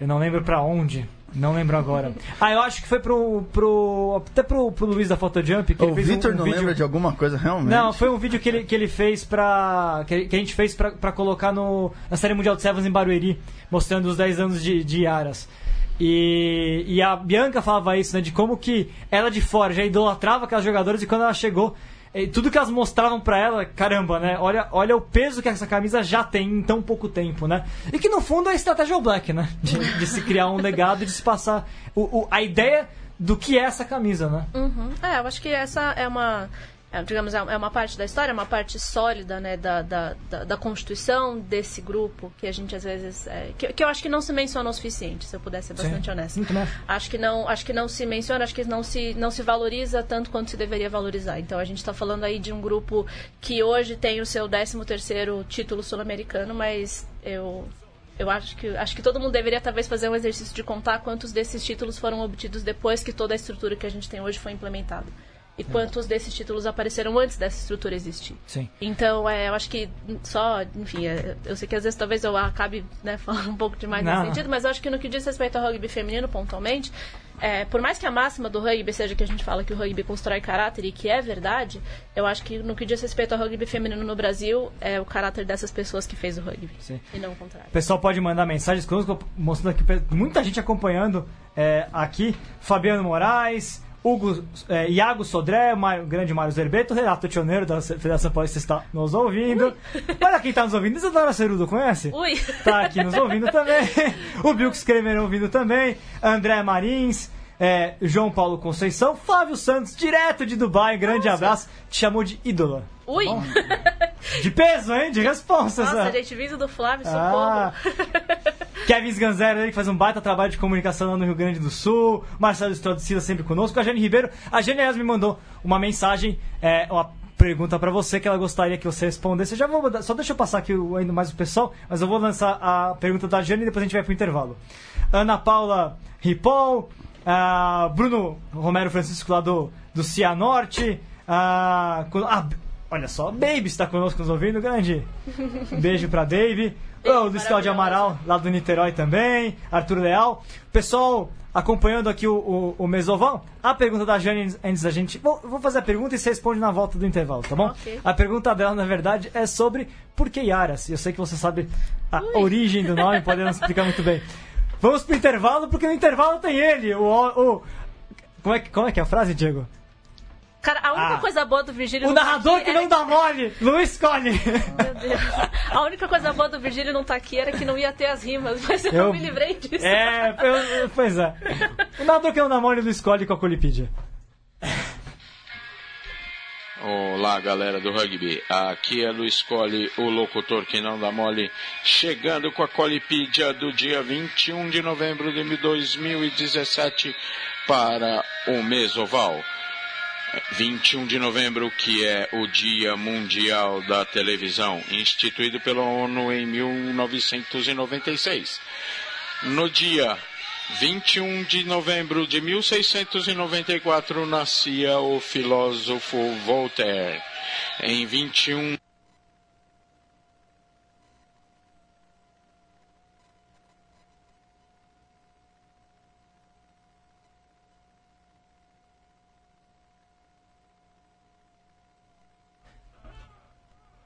Eu não lembro pra onde. Não lembro agora. Ah, eu acho que foi pro. pro até pro, pro Luiz da Photojump. Que o ele fez um- Vitor um não vídeo... lembra de alguma coisa realmente? Não, foi um vídeo que ele, que ele fez pra. que, que a gente fez pra, pra colocar no, na série Mundial de Sevens em Barueri, mostrando os 10 anos de, de Aras. E, e a Bianca falava isso, né? De como que ela de fora já idolatrava aquelas jogadoras e quando ela chegou. Eh, Tudo que elas mostravam pra ela, caramba, né? Olha, olha o peso que essa camisa já tem em tão pouco tempo, né? E que no fundo é a estratégia All Black, né? De, de se criar um legado e de se passar o, o- a ideia do que é essa camisa, né? Uhum. É, eu acho que essa é uma, é, digamos, é uma parte da história, uma parte sólida, né, da, da, da, da constituição desse grupo, que a gente às vezes, é, que, que eu acho que não se menciona o suficiente, se eu puder ser bastante Sim. honesta. Acho que não, acho que não se menciona, acho que não se, não se valoriza tanto quanto se deveria valorizar. Então a gente está falando aí de um grupo que hoje tem o seu 13 terceiro título sul-americano, mas eu eu acho que acho que todo mundo deveria talvez fazer um exercício de contar quantos desses títulos foram obtidos depois que toda a estrutura que a gente tem hoje foi implementada. E quantos desses títulos apareceram antes dessa estrutura existir. Sim. Então, é, eu acho que só, enfim, é, eu sei que às vezes talvez eu acabe né, falando um pouco demais Não. nesse sentido, mas eu acho que no que diz respeito ao rugby feminino, pontualmente, é, por mais que a máxima do rugby seja que a gente fala que o rugby constrói caráter e que é verdade, eu acho que no que diz respeito ao rugby feminino no Brasil, é o caráter dessas pessoas que fez o rugby. Sim. E não o contrário. O pessoal pode mandar mensagens conosco, mostrando aqui muita gente acompanhando é, aqui. Fabiano Moraes, Hugo, é, Iago Sodré, Mário- grande Mário Zerbeto, Renato Tioneiro da Federação Paulista está nos ouvindo. Olha quem está nos ouvindo, Isadora Cerudo, conhece? Ui! Tá aqui nos ouvindo também. O Bilks Kremer ouvindo também. André Marins. é, João Paulo Conceição. Flávio Santos, direto de Dubai. Grande abraço. Te chamou de ídola. Ui! De peso, hein? De resposta. Nossa, essa. gente, vindo do Flávio, Ah. Kevin Sganzero, ele que faz um baita trabalho de comunicação lá no Rio Grande do Sul. Marcelo Strodicida sempre conosco. A Jane Ribeiro. A Jane, aliás, me mandou uma mensagem, é, uma pergunta pra você que ela gostaria que você respondesse. Eu já vou mandar, só deixa eu passar aqui o- ainda mais o pessoal, mas eu vou lançar a pergunta da Jane e depois a gente vai pro intervalo. Ana Paula Ripoll, ah, Bruno Romero Francisco lá do, do Cianorte. co- ah, olha só, Baby está conosco nos ouvindo, grande. Beijo pra Dave. Beijo, O Luiz Cláudio maravilhosa. Amaral, lá do Niterói também. Arthur Leal. Pessoal, acompanhando aqui o, o, o Mesoval. A pergunta da Jane antes da gente. Vou, vou fazer a pergunta e você responde na volta do intervalo, tá bom? Ok. A pergunta dela, na verdade, é sobre por que Yaras. Eu sei que você sabe a origem do nome, podemos explicar muito bem. Vamos pro intervalo, porque no intervalo tem ele, o. o como, é, como é que é a frase, Diego? Cara, a única Ah. coisa boa do Virgílio O não tá narrador aqui que era não dá mole, Luiz Colli. Meu Deus. A única coisa boa do Virgílio não tá aqui era que não ia ter as rimas, mas eu, Eu- me livrei disso. É, eu, pois é. O narrador que não dá mole, Luiz Colli com a Colipedia. Olá, galera do rugby. Aqui é Luiz Colli, o locutor que não dá mole, chegando com a Colipídia do dia 21 de novembro de 2017 para o Mesoval. 21 de novembro, que é o Dia Mundial da Televisão, instituído pela ONU em 1996. No dia 21 de novembro de 1694 nascia o filósofo Voltaire. Em 21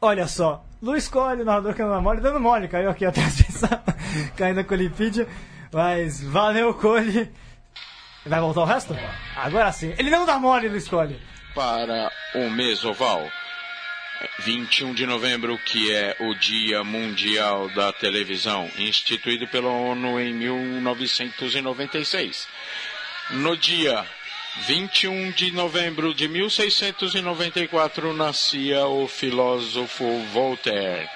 Olha só, Luiz Colli, o narrador que não dá mole, dando mole, caiu aqui até a atenção, caindo a Colipedia. Mas valeu, Colli. Vai voltar o resto? Agora sim. Ele não dá mole, Luiz Colli. para o Mesoval. 21 de novembro, que é o Dia Mundial da Televisão, instituído pela ONU em 1996. No dia 21 de novembro de 1694 nascia o filósofo Voltaire.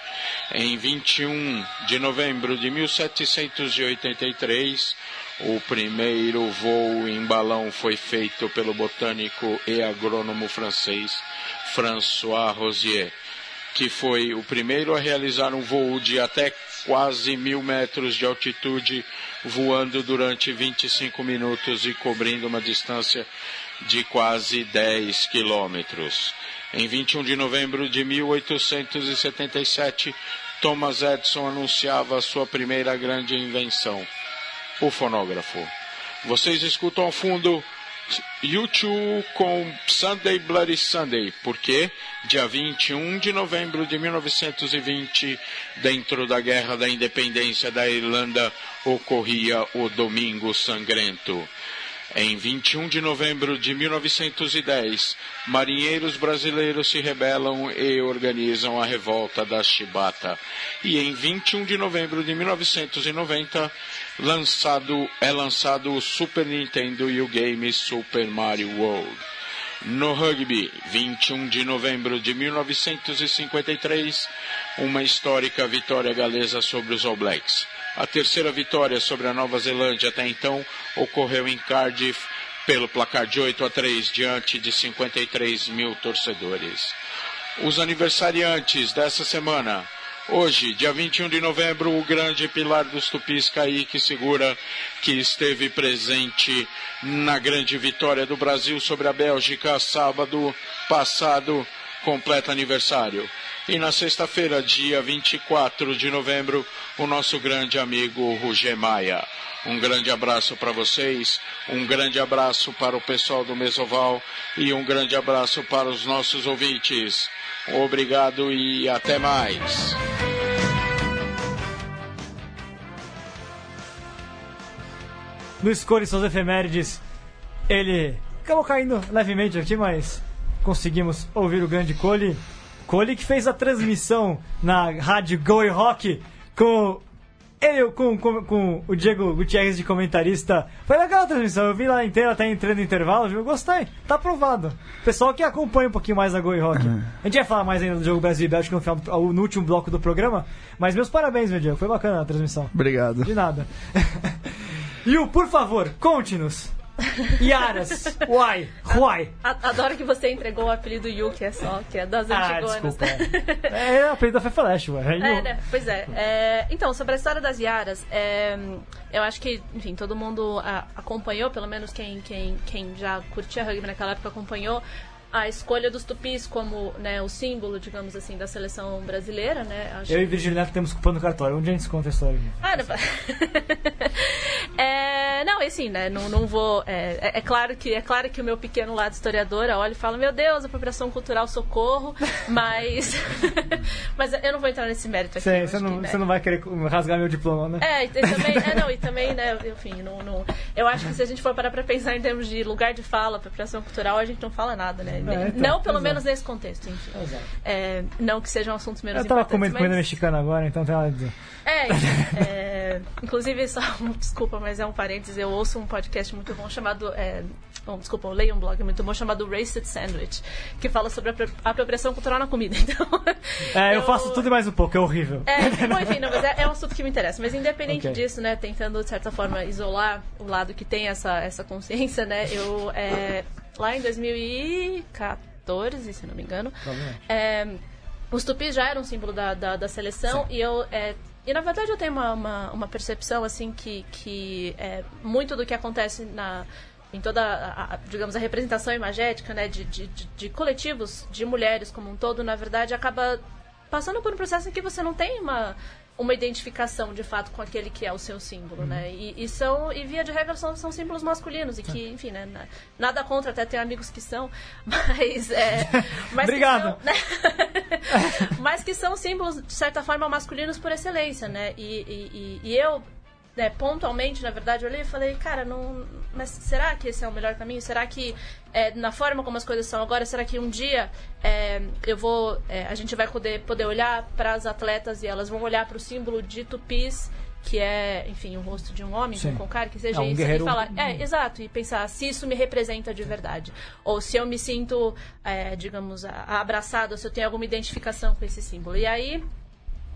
Em 21 de novembro de 1783, o primeiro voo em balão foi feito pelo botânico e agrônomo francês François Rosier, que foi o primeiro a realizar um voo de até quase mil metros de altitude, voando durante 25 minutos e cobrindo uma distância de quase 10 quilômetros. Em 21 de novembro de 1877, Thomas Edison anunciava sua primeira grande invenção, o fonógrafo. Vocês escutam ao fundo YouTube com Sunday Bloody Sunday, porque dia 21 de novembro de 1920, dentro da Guerra da Independência da Irlanda, ocorria o Domingo Sangrento. Em 21 de novembro de 1910, marinheiros brasileiros se rebelam e organizam a revolta da Chibata. E em 21 de novembro de 1990, lançado, é lançado o Super Nintendo e o game Super Mario World. No rugby, 21 de novembro de 1953, uma histórica vitória galesa sobre os All Blacks. A terceira vitória sobre a Nova Zelândia até então ocorreu em Cardiff pelo placar de 8 a 3 diante de 53 mil torcedores. Os aniversariantes dessa semana: Hoje, dia 21 de novembro, o grande pilar dos tupis, Kaique Segura, que esteve presente na grande vitória do Brasil sobre a Bélgica sábado passado, completa aniversário. E na sexta-feira, dia 24 de novembro, o nosso grande amigo Roger Maia. Um grande abraço para vocês, um grande abraço para o pessoal do Mesoval e um grande abraço para os nossos ouvintes. Obrigado e até mais. No Escolha suas efemérides, ele acabou caindo levemente aqui, mas conseguimos ouvir o grande Cole. Cole que fez a transmissão na rádio Go Rock com ele, com, com, com o Diego Gutierrez de comentarista. Foi legal a transmissão, eu vi lá inteira, até entrando no intervalo, viu? Gostei, tá aprovado. Pessoal que acompanha um pouquinho mais a Go Rock. A gente vai falar mais ainda do jogo Brasil e Bélgica no, final, no último bloco do programa, mas meus parabéns, meu Diego, foi bacana a transmissão. Obrigado. De nada. Yu, por favor, conte-nos. Yaras, why, why? A- Adoro que você entregou o apelido Yu, que é só, que é das Ah, antigonas. desculpa. É, é o apelido da Flash, ué. É. É, né? Pois é. É, Então, sobre a história das Yaras, é, eu acho que, enfim, todo mundo ah, acompanhou, pelo menos quem, quem, quem já curtia rugby naquela época acompanhou a escolha dos tupis como né, o símbolo, digamos assim, da seleção brasileira, né? Acho Eu e Virgílio Neto temos culpa no cartório. Onde a gente conta a história? Ah, não... é, não, e assim, né? Não, não vou. É, é- é claro que é claro que o meu pequeno lado historiadora olha e fala, meu Deus, apropriação cultural, socorro, mas. mas eu não vou entrar nesse mérito aqui. Você, eu você não, que, né? você não vai querer rasgar meu diploma, né? É, e também, é, não, e também, né, enfim, não, não, eu acho que se a gente for parar pra pensar em termos de lugar de fala, apropriação cultural, a gente não fala nada, né? É, então, não, pelo exato. menos nesse contexto, enfim. Exato. É, não que sejam assuntos menos Eu tava comendo mas... comida mexicana agora, então tem nada a dizer. É, enfim, é, inclusive, só um- desculpa, mas é um parênteses, eu ouço um podcast muito bom chamado. É, um, desculpa, eu leio um blog muito bom chamado Raced Sandwich, que fala sobre a apro- apropriação cultural na comida. Então, É, eu faço tudo e mais um pouco, é horrível. é, bom, enfim, não, mas é, é um assunto que me interessa. Mas independente Ok. disso, né, tentando de certa forma isolar o lado que tem essa, essa consciência, né, eu é, lá em 2014, se não me engano, é, os tupis já eram um símbolo da, da, da seleção e eu é, e na verdade eu tenho uma, uma, uma percepção assim que, que é, muito do que acontece na em toda a, a- digamos a representação imagética né de, de, de- de coletivos de mulheres como um todo na verdade acaba passando por um processo em que você não tem uma uma identificação de fato com aquele que é o seu símbolo, né? E, e são e via de regra são, são símbolos masculinos e que, enfim, né? na- Nada contra, até tem amigos que são, mas é, mas que Obrigado. são, né? mas que são símbolos de certa forma masculinos por excelência, né? E, e- e eu né, pontualmente, na verdade, eu olhei e falei, cara, não, mas será que esse é o melhor caminho? Será que é, na forma como as coisas são agora, será que um dia é, eu vou, é, a gente vai poder, poder olhar para as atletas e elas vão olhar para o símbolo de tupis que é, enfim, o rosto de um homem, Sim. com cara que seja É, um isso, guerreiro- e falar, é, exato, e pensar se isso me representa de verdade, ou se eu me sinto, é, digamos, abraçado, se eu tenho alguma identificação com esse símbolo. E aí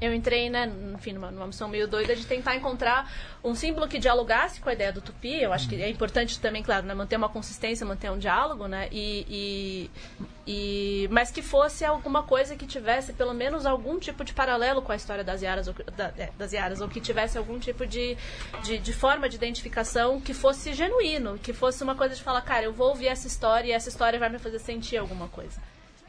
eu entrei, né, enfim, numa, numa missão meio doida de tentar encontrar um símbolo que dialogasse com a ideia do tupi. Eu acho que é importante também, claro, né, manter uma consistência, manter um diálogo, né, e, e, e- mas que fosse alguma coisa que tivesse pelo menos algum tipo de paralelo com a história das Iaras, ou, da- é, das Iaras, ou que tivesse algum tipo de, de, de forma de identificação que fosse genuíno, que fosse uma coisa de falar, cara, eu vou ouvir essa história e essa história vai me fazer sentir alguma coisa.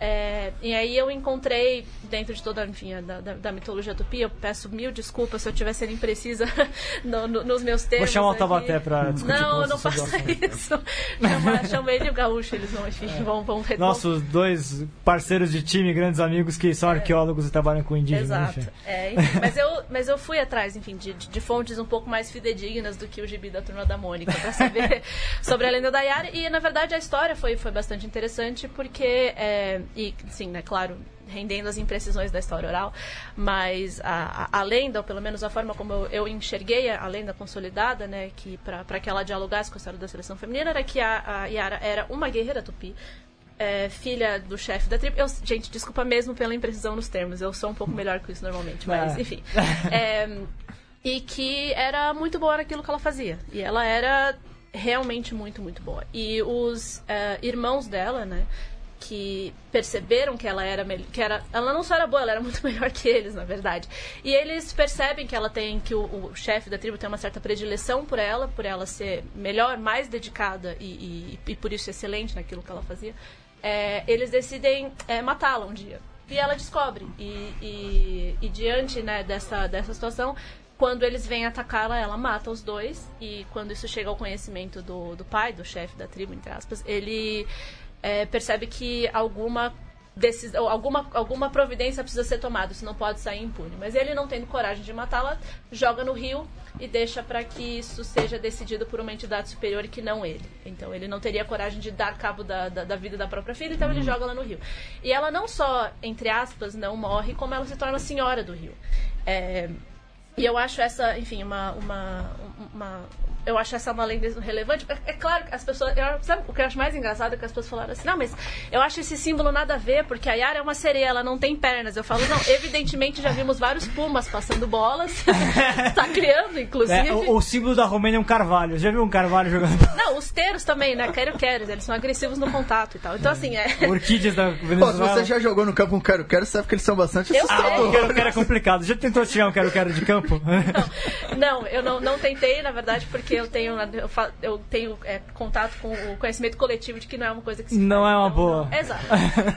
É, e aí eu encontrei, dentro de toda enfim, a da, da, da mitologia tupi, eu peço mil desculpas se eu estiver sendo imprecisa no- no- nos meus termos. Vou chamar o. Tabaté pra discutir Não, não faça isso. Chama, chama ele e o Gaúcho, eles vão, enfim, vão, vão retomar. Nossos dois parceiros de time, grandes amigos que são arqueólogos e trabalham com indígenas. Exato. enfim. É, enfim, mas, eu, mas eu fui atrás, enfim, de, de fontes um pouco mais fidedignas do que o gibi da Turma da Mônica, pra saber sobre a lenda da Yara. E, na verdade, a história foi, foi bastante interessante, porque, é, e, sim, né, claro, rendendo as imprecisões da história oral, mas a, a, a lenda, ou pelo menos a forma como eu, eu enxerguei a, a lenda consolidada, né, que para que ela dialogasse com a história da seleção feminina, era que a, a Yara era uma guerreira tupi, é, filha do chefe da tribo. Eu, gente, desculpa mesmo pela imprecisão nos termos. Eu sou um pouco melhor que isso normalmente, mas Ah. enfim. É, e que era muito boa naquilo que ela fazia. E ela era realmente muito, muito boa. E os é, irmãos dela, né? Que perceberam que ela era que era ela não só era boa, ela era muito melhor que eles, na verdade. E eles percebem que ela tem que o, o chefe da tribo tem uma certa predileção por ela, por ela ser melhor, mais dedicada e, e, e por isso excelente naquilo que ela fazia. É, eles decidem é, matá-la um dia. E ela descobre. E, e, e diante né, dessa, dessa situação, quando eles vêm atacá-la, ela mata os dois. E quando isso chega ao conhecimento do, do pai, do chefe da tribo, entre aspas, ele é, percebe que alguma, alguma, alguma providência precisa ser tomada, isso não pode sair impune. Mas ele, não tendo coragem de matá-la, joga no rio e deixa para que isso seja decidido por uma entidade superior que não ele. Então ele não teria coragem de dar cabo da, da, da vida da própria filha, então ele joga ela no rio. E ela não só, entre aspas, não morre, como ela se torna senhora do rio. É, e eu acho essa, enfim, uma. uma, uma eu acho essa uma lenda relevante. É, é claro que as pessoas. Eu, sabe o que eu acho mais engraçado é que as pessoas falaram assim: não, mas eu acho esse símbolo nada a ver, porque a Yara é uma sereia, ela não tem pernas. Eu falo, não, evidentemente já vimos vários pumas passando bolas. tá criando, inclusive. É, o, o símbolo da Romênia é um carvalho. Já viu um carvalho jogando Não, os teros também, né? Quero queres, eles são agressivos no contato e tal. Então, assim, é. orquídeas da Pô, se Venezuela? você já jogou no campo um quero-quero, sabe que eles são bastante Eu Ah, assustadores. o quero-quero é complicado. Já tentou tirar um quero-quero de campo? Não, eu não, não tentei, na verdade, porque eu tenho, eu fa- eu tenho é, contato com o conhecimento coletivo de que não é uma coisa que se Não faz, é uma então, boa. não- Exato.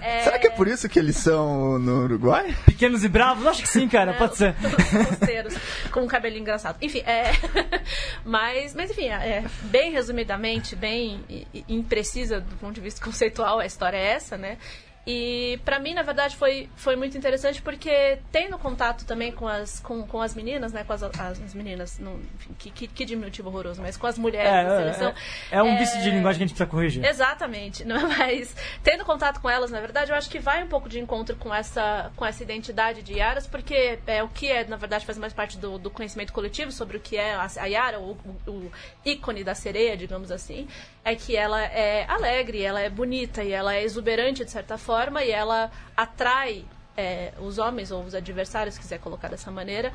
É, Será que é por isso que eles são no Uruguai? Pequenos e bravos? Acho que sim, cara. Pode ser. Os costeiros, com um cabelinho engraçado. Enfim, é. mas, mas, enfim, é, bem resumidamente, bem imprecisa do ponto de vista conceitual, a história é essa, né? E pra mim, na verdade, foi, foi muito interessante porque tendo contato também com as, com, com as meninas, né? Com as, as, as meninas, não, enfim, que, que, que diminutivo horroroso, mas com as mulheres da É, seleção. é, é um vício de linguagem que a gente precisa corrigir. Exatamente, não é mais tendo contato com elas, na verdade, eu acho que vai um pouco de encontro com essa com essa identidade de Yaras, porque é o que é, na verdade, faz mais parte do, do conhecimento coletivo sobre o que é a, a Yara, o, o- o ícone da sereia, digamos assim, é que ela é alegre, ela é bonita e ela é exuberante de certa forma e ela atrai é, os homens ou os adversários, se quiser colocar dessa maneira,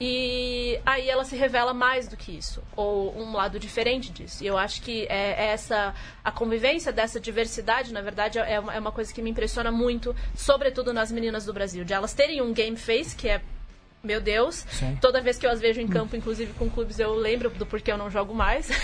e aí ela se revela mais do que isso, ou um lado diferente disso. E eu acho que é, é essa a convivência dessa diversidade, na verdade, é uma, é uma coisa que me impressiona muito, sobretudo nas meninas do Brasil, de elas terem um game face que é meu Deus, Sim. toda vez que eu as vejo em campo, inclusive com clubes, eu lembro do porquê eu não jogo mais.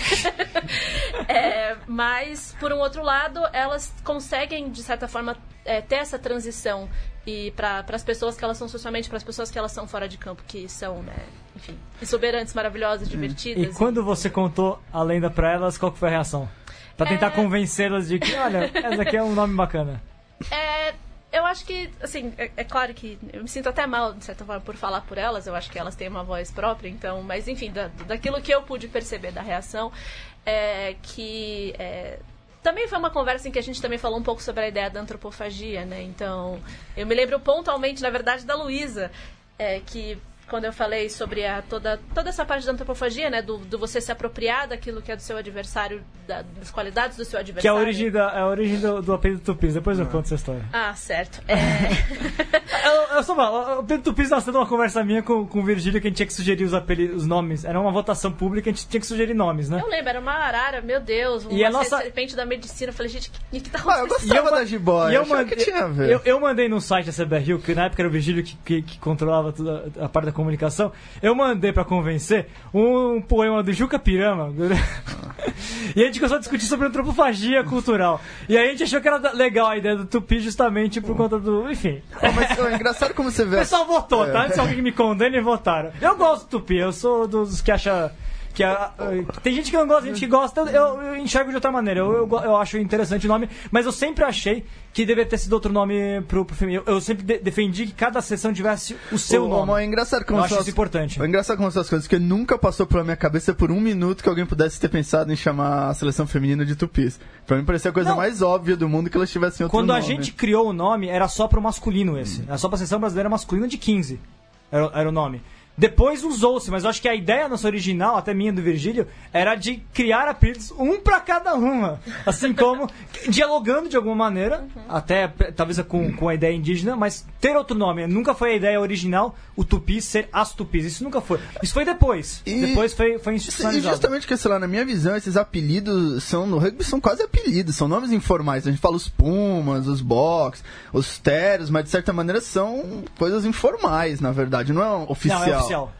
É, mas, por um outro lado, elas conseguem, de certa forma, é, ter essa transição e para as pessoas que elas são socialmente, para as pessoas que elas são fora de campo, que são, né, enfim, exuberantes, maravilhosas, E divertidas. quando você contou a lenda pra elas, qual que foi a reação? Pra tentar É. convencê-las de que, olha, essa aqui é um nome bacana. É, eu acho que, assim, é, é claro que eu me sinto até mal, de certa forma, por falar por elas. Eu acho que elas têm uma voz própria, então, mas enfim, da, daquilo que eu pude perceber da reação, é que. é, também foi uma conversa em que a gente também falou um pouco sobre a ideia da antropofagia, né? Então, eu me lembro pontualmente, na verdade, da Luísa, é, que quando eu falei sobre a, toda, toda essa parte da antropofagia, né? Do, do você se apropriar daquilo que é do seu adversário, da- das qualidades do seu Que é adversário. a origem, da, é a origem do, do apelido Tupis. Depois eu conto essa história. Ah, certo. É... Eu, eu só falo, o Pedro Tupis nasceu de uma conversa minha com, com o Virgílio que a gente tinha que sugerir os, apelidos, os nomes. Era uma votação pública, a gente tinha que sugerir nomes, né? Eu lembro, era uma arara, meu Deus, uma E a nossa- serpente da medicina. Eu falei, gente, o que, que tá Ah, eu acontecendo? gostava ma- da jiboia, eu achava mandei, que tinha a ver. Eu, eu mandei no site da CBRU, que na época era o Virgílio que, que, que controlava toda a parte da comunicação. Eu mandei pra convencer um, poema do Juca Pirama. e a gente começou a discutir sobre antropofagia cultural. E aí a gente achou que era legal a ideia do Tupi justamente por conta do. Enfim. Mas é engraçado como você O vê. pessoal votou, É. tá? Antes de alguém me condene, votaram. Eu gosto do Tupi, eu sou dos que acha. Que a- a- tem gente que não gosta, gente que gosta, eu, eu enxergo de outra maneira. Eu, eu, eu acho interessante o nome, mas eu sempre achei que deveria ter sido outro nome pro, pro filme. Eu, eu sempre de- defendi que cada sessão tivesse o seu Ô, nome. É engraçado como Eu acho são isso as- importante. É engraçado como são as coisas, que nunca passou pela minha cabeça por um minuto que alguém pudesse ter pensado em chamar a seleção feminina de tupis. Pra mim parecia a coisa Não. mais óbvia do mundo que elas tivessem outro Quando a nome. gente criou o nome, era só pro masculino esse. Era só pra seleção brasileira masculina de 15. Era, era o nome. Depois usou-se, mas eu acho que a ideia nossa original, até minha do Virgílio, era de criar apelidos um para cada uma. Assim como dialogando de alguma maneira, até talvez com, com a ideia indígena, mas ter outro nome. Nunca foi a ideia original o tupi ser as tupis. Isso nunca foi. Isso foi depois. E- Depois foi, foi E institucionalizado. justamente porque, sei lá, na minha visão, esses apelidos são no rugby são quase apelidos, são nomes informais. A gente fala os Pumas, os Box, os Teros, mas de certa maneira são coisas informais, na verdade, não é oficial. Não, é oficial.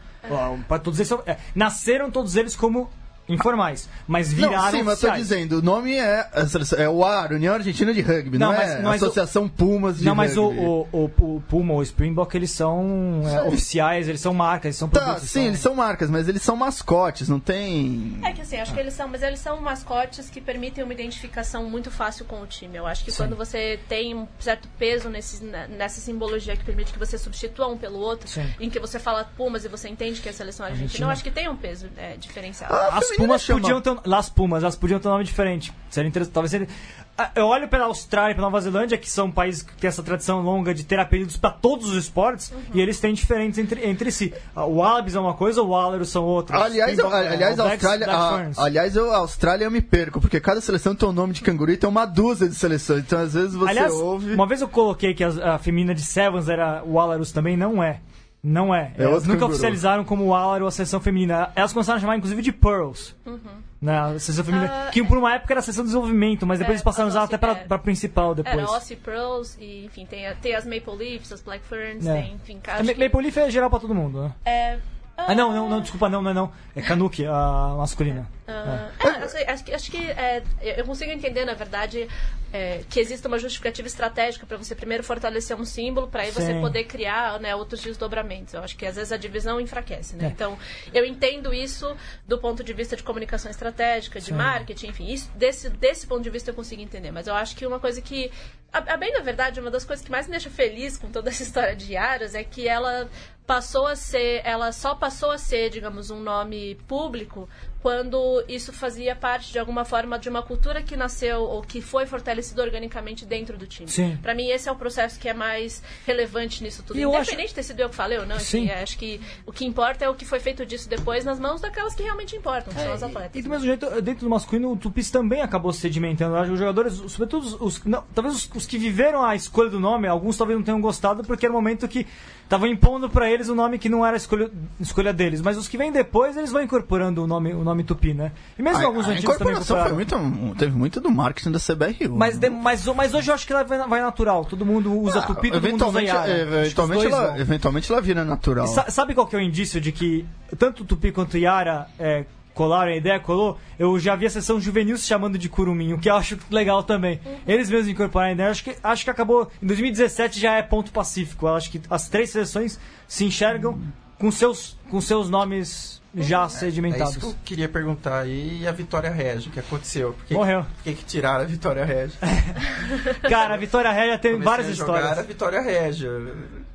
Pra todos eles é, nasceram todos eles como informais, mas viraram Não, sim, mas eu tô oficiais. dizendo, o nome é, é o AR, União Argentina de Rugby, não, Não, é mas- mas o- Associação Pumas de Não, mas o, Rugby. o, o, o Puma ou o Springbok, eles são é, oficiais, eles são marcas, eles são Tá, produtos. sim, eles são marcas, mas eles são mascotes, não tem... É que assim, acho que eles são, mas eles são mascotes que permitem uma identificação muito fácil com o time. Eu acho que quando você tem um certo peso nesse, na- nessa simbologia que permite que você substitua um pelo outro, Sim. em que você fala Pumas e você entende que é a seleção argentina, Argentina. eu acho que tem um peso é, diferenciado. Ah, Pumas chama- podiam ter Las Pumas, elas podiam ter um nome diferente. Seria interessante. Talvez seria... Ah, Eu olho pela Austrália e pela Nova Zelândia, que são países que têm essa tradição longa de ter apelidos para todos os esportes, Uhum. e eles têm diferentes entre, entre si. Ah, O Wallabies é uma coisa, o Walrus são outras. Aliás, aliás, a Blacks- Austrália, a- aliás, eu, a Austrália eu me perco, porque cada seleção tem um nome de canguru e tem uma dúzia de seleções. Então, às vezes, você Aliás, ouve. uma vez eu coloquei que a, a feminina de Sevens era o Walrus também, não é. Não é. É Elas nunca canguru. oficializaram como Walrus a seleção feminina. Elas começaram a chamar, inclusive, de Pearls. Né, a seleção feminina. Ah, que por uma época era a seleção de desenvolvimento, mas depois É, eles passaram a usar a até pra, é. pra principal depois. Era Aussie Pearls e, enfim, tem, a- tem as Maple Leafs, as Black Ferns, É. tem, enfim, A acho Ma- que- Maple Leaf é geral pra todo mundo, né? é, Ah, não, não, não, desculpa, não, não é não. É Canuck, a masculina. Ah, é, acho, acho que- acho que é, eu consigo entender, na verdade, é, que existe uma justificativa estratégica para você primeiro fortalecer um símbolo, para aí você Sim. poder criar né, outros desdobramentos. Eu acho que às vezes a divisão enfraquece. Né? É. Então, eu entendo isso do ponto de vista de comunicação estratégica, de marketing, enfim, isso, desse, desse ponto de vista eu consigo entender. Mas eu acho que uma coisa que, a, a bem na verdade, uma das coisas que mais me deixa feliz com toda essa história de Yaras é que ela passou a ser, ela só passou a ser, digamos, um nome público quando isso fazia parte de alguma forma de uma cultura que nasceu ou que foi fortalecida organicamente dentro do time. Sim. Para mim esse é o processo que é mais relevante nisso tudo. E eu Independente de ter sido eu que falei ou não, Sim. é, acho que o que importa é o que foi feito disso depois nas mãos daquelas que realmente importam, que são as atletas. É, E do mesmo jeito, dentro do masculino, o Tupis também acabou sedimentando. Acho Os jogadores, sobretudo os, os- não, talvez os, os que viveram a escolha do nome, alguns talvez não tenham gostado, porque era um momento que estavam impondo pra eles um nome que não era a escolha, escolha deles. Mas os que vêm depois, eles vão incorporando o nome, o nome Tupi, né? E mesmo A, alguns a antigos também incorporação foi muito, teve muito do marketing da CBRU. Mas, de- mas, mas hoje eu acho que ela vai, vai natural. Todo mundo usa Ah, Tupi, todo mundo usa eventualmente, Yara. eventualmente, ela, vão. eventualmente ela vira natural. Sa- sabe qual que é o indício de que tanto Tupi quanto Yara é, colaram, a ideia colou? Eu já vi a sessão juvenil se chamando de Curumim, o que eu acho legal também. Eles mesmos incorporaram a ideia. Acho que, acho que acabou. Em 2017 já é ponto pacífico. Eu acho que as três seleções se enxergam com seus, com seus nomes já É sedimentados. isso que eu queria perguntar aí. E a Vitória Regia, o que aconteceu? Por que, Morreu. Por que, que tiraram a Vitória Regia? Cara, a Vitória Régia tem Comecei várias a histórias. a Vitória Regia.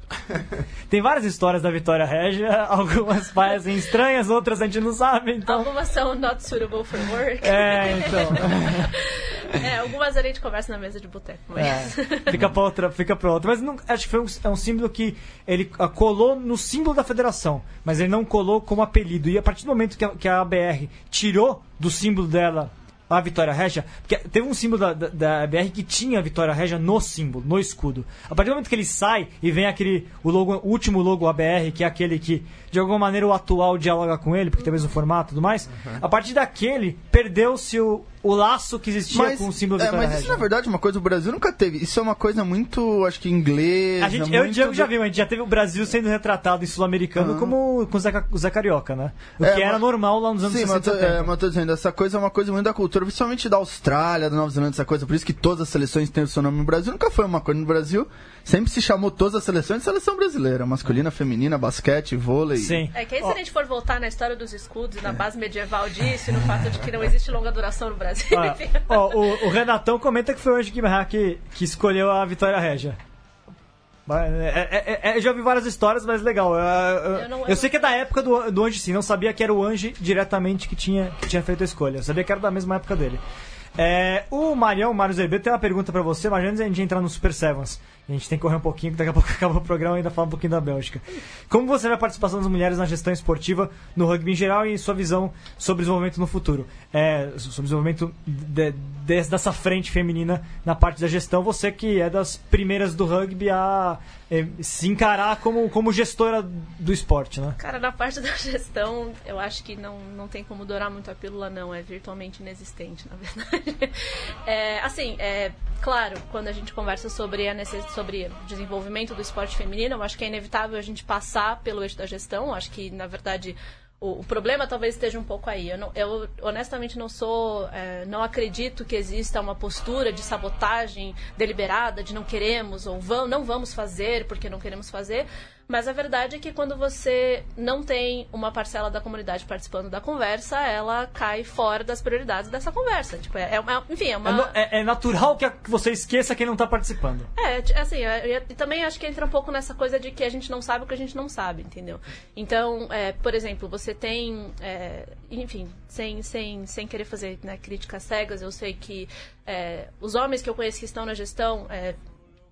Tem várias histórias da Vitória Régia. Algumas parecem estranhas, outras a gente não sabe, então. Algumas são not suitable for work. É, então. É, algumas a gente conversa na mesa de boteco, mas... É, fica pra outra, fica pra outra. Mas não, acho que foi um, é um símbolo que ele ah, colou no símbolo da federação, mas ele não colou como apelido. E a partir do momento que a, que a ABR tirou do símbolo dela a Vitória Regia, porque teve um símbolo da, da, da ABR que tinha a Vitória Regia no símbolo, no escudo. A partir do momento que ele sai e vem aquele o, logo, o último logo ABR, que é aquele que de alguma maneira o atual dialoga com ele, porque tem o mesmo formato e tudo mais, a partir daquele perdeu-se o, o laço que existia com o símbolo é, mas isso na verdade é uma coisa que o Brasil nunca teve. Isso é uma coisa muito, acho que inglesa. A gente, eu e o Diego já vimos, a gente já teve o Brasil sendo retratado em Sul-Americano como com o Zé, Carioca, né? O É, que era mas- normal lá nos anos Sim, mas, 60 eu e tô- é, 70. mas eu tô dizendo, essa coisa é uma coisa muito da cultura, principalmente da Austrália, da Nova Zelândia, essa coisa. Por isso que todas as seleções têm o seu nome no Brasil. Nunca foi uma coisa no Brasil. Sempre se chamou todas as seleções de seleção brasileira. Masculina, feminina, basquete, vôlei. Sim. É que aí se a gente for voltar na história dos escudos e na base medieval disso, e no fato de que não existe longa duração no Brasil, Ó, enfim. ó, o, o Renatão comenta que foi o Anjo Guimarães que, que escolheu a Vitória Régia. Mas, é, é, é, eu já vi várias histórias, mas legal. Eu, eu- Eu não- eu eu sei que é da época do, do Anjo, sim. Não sabia que era o Anjo diretamente que tinha, que tinha feito a escolha. Eu sabia que era da mesma época dele. É, o Marião, o Mário Zerbeto, tem uma pergunta pra você, mas antes de a gente entrar no Super Sevens. A gente tem que correr um pouquinho, porque daqui a pouco acaba o programa e ainda fala um pouquinho da Bélgica. Como você vê a participação das mulheres na gestão esportiva, no rugby em geral e sua visão sobre o desenvolvimento no futuro? É, sobre o desenvolvimento de, de, dessa frente feminina na parte da gestão, você que é das primeiras do rugby a é, se encarar como, como gestora do esporte, né? Cara, na parte da gestão, eu acho que não, não tem como dourar muito a pílula, não. É virtualmente inexistente, na verdade. É, assim, é, claro, quando a gente conversa sobre, a necess... sobre desenvolvimento do esporte feminino, eu acho que é inevitável a gente passar pelo eixo da gestão. Eu acho que, na verdade, o, o, problema talvez esteja um pouco aí. Eu, não, eu honestamente não sou, é, não acredito que exista uma postura de sabotagem deliberada, de não queremos ou vamos, não vamos fazer porque não queremos fazer. Mas a verdade é que quando você não tem uma parcela da comunidade participando da conversa, ela cai fora das prioridades dessa conversa. Tipo, é, é enfim, é uma. É, é, natural que você esqueça quem não está participando. É, assim, e também acho que entra um pouco nessa coisa de que a gente não sabe o que a gente não sabe, entendeu? Então, é, por exemplo, você tem. É, enfim, sem, sem, sem querer fazer né, críticas cegas, eu sei que é, os homens que eu conheço que estão na gestão